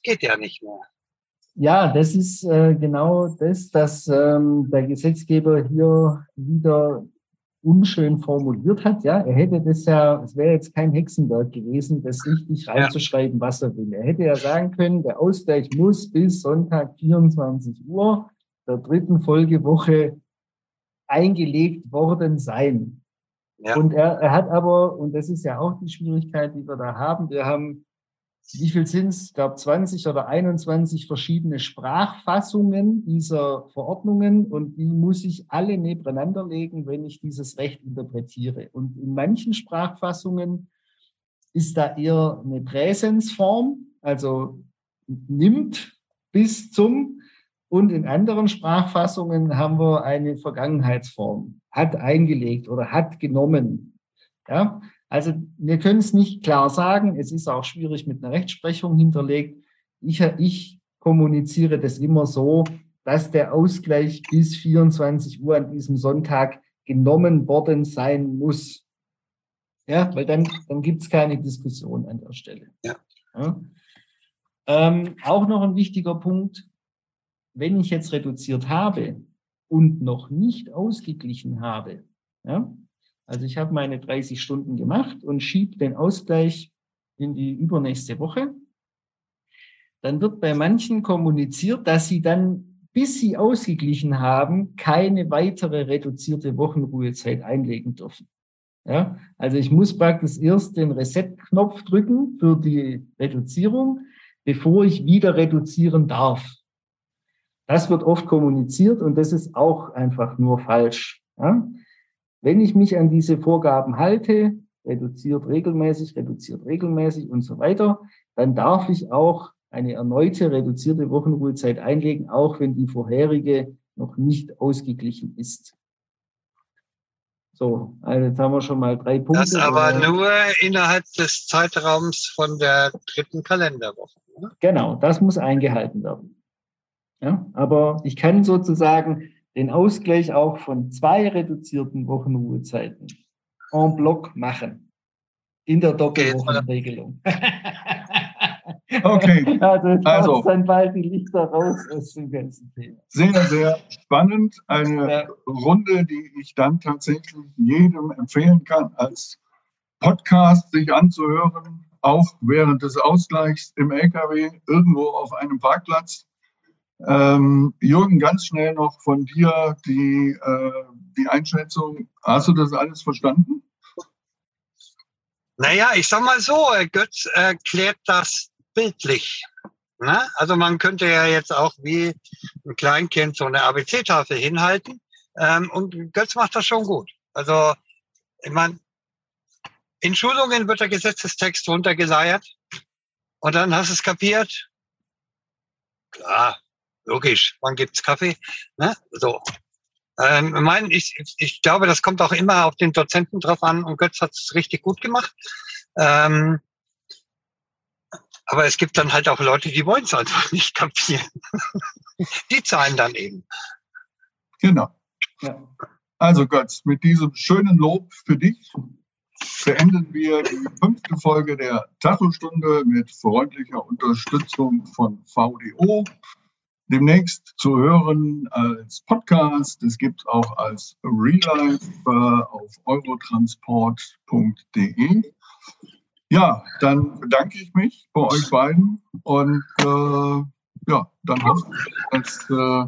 Geht ja nicht mehr. Ja, das ist äh, genau das, dass ähm, der Gesetzgeber hier wieder unschön formuliert hat. Ja, er hätte das ja, es wäre jetzt kein Hexenwerk gewesen, das richtig reinzuschreiben, was er will. Er hätte ja sagen können, der Ausgleich muss bis Sonntag 24 Uhr der dritten Folgewoche eingelegt worden sein. Ja. Und er, er hat aber, und das ist ja auch die Schwierigkeit, die wir da haben, wir haben, wie viel sind es? Ich glaube 20 oder 21 verschiedene Sprachfassungen dieser Verordnungen und die muss ich alle nebeneinander legen, wenn ich dieses Recht interpretiere. Und in manchen Sprachfassungen ist da eher eine Präsensform, also nimmt bis zum und in anderen Sprachfassungen haben wir eine Vergangenheitsform, hat eingelegt oder hat genommen. Ja, also wir können es nicht klar sagen. Es ist auch schwierig mit einer Rechtsprechung hinterlegt. Ich, ich kommuniziere das immer so, dass der Ausgleich bis 24 Uhr an diesem Sonntag genommen worden sein muss. Ja, weil dann, dann gibt es keine Diskussion an der Stelle. Ja. ja. Ähm, auch noch ein wichtiger Punkt wenn ich jetzt reduziert habe und noch nicht ausgeglichen habe, ja, Also ich habe meine 30 Stunden gemacht und schiebe den Ausgleich in die übernächste Woche. Dann wird bei manchen kommuniziert, dass sie dann, bis sie ausgeglichen haben, keine weitere reduzierte Wochenruhezeit einlegen dürfen. Ja, also ich muss praktisch erst den Reset-Knopf drücken für die Reduzierung, bevor ich wieder reduzieren darf. Das wird oft kommuniziert und das ist auch einfach nur falsch. Ja? Wenn ich mich an diese Vorgaben halte, reduziert regelmäßig, reduziert regelmäßig und so weiter, dann darf ich auch eine erneute reduzierte Wochenruhezeit einlegen, auch wenn die vorherige noch nicht ausgeglichen ist. So, also jetzt haben wir schon mal drei Punkte. Das aber nur innerhalb des Zeitraums von der dritten Kalenderwoche. Ne? Genau, das muss eingehalten werden. Ja, aber ich kann sozusagen den Ausgleich auch von zwei reduzierten Wochenruhezeiten en bloc machen. In der Doppelwochenregelung. Okay. Also, also dann bald die Lichter raus aus dem ganzen Thema. Sehr, sehr spannend. Eine ja. Runde, die ich dann tatsächlich jedem empfehlen kann, als Podcast sich anzuhören, auch während des Ausgleichs im LKW, irgendwo auf einem Parkplatz. Ähm, Jürgen, ganz schnell noch von dir die, äh, die Einschätzung. Hast du das alles verstanden? Naja, ich sag mal so, Götz erklärt das bildlich. Ne? Also man könnte ja jetzt auch wie ein Kleinkind so eine ABC-Tafel hinhalten. Ähm, und Götz macht das schon gut. Also, ich meine, in Schulungen wird der Gesetzestext runtergeleiert und dann hast du es kapiert. Klar, logisch, wann gibt's Kaffee? Ne? So. Ähm, ich, mein, ich, ich glaube, das kommt auch immer auf den Dozenten drauf an und Götz hat es richtig gut gemacht. Ähm, aber es gibt dann halt auch Leute, die wollen es einfach nicht kapieren. die zahlen dann eben. Genau. Ja. Also Götz, mit diesem schönen Lob für dich beenden wir die fünfte Folge der Tachostunde mit freundlicher Unterstützung von VDO. Demnächst zu hören als Podcast. Es gibt auch als Real Life äh, auf eurotransport.de. Ja, dann bedanke ich mich bei euch beiden und äh, ja, dann hoffe ich, dass äh,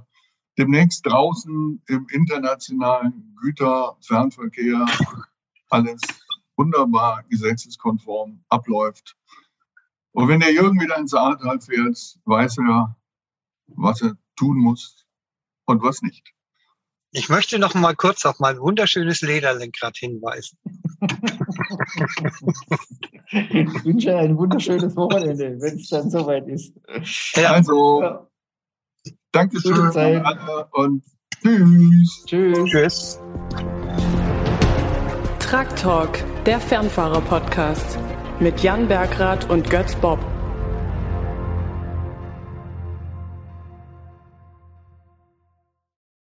demnächst draußen im internationalen Güterfernverkehr alles wunderbar gesetzeskonform abläuft. Und wenn der Jürgen wieder ins Ahrtal fährt, weiß er, was er tun muss und was nicht. Ich möchte noch mal kurz auf mein wunderschönes Lederlenkrad hinweisen. Ich wünsche ein wunderschönes Wochenende, wenn es dann soweit ist. Also, ja. Dankeschön alle und tschüss. Tschüss. Tschüss. Truck Talk, der Fernfahrer-Podcast mit Jan Bergrath und Götz Bob.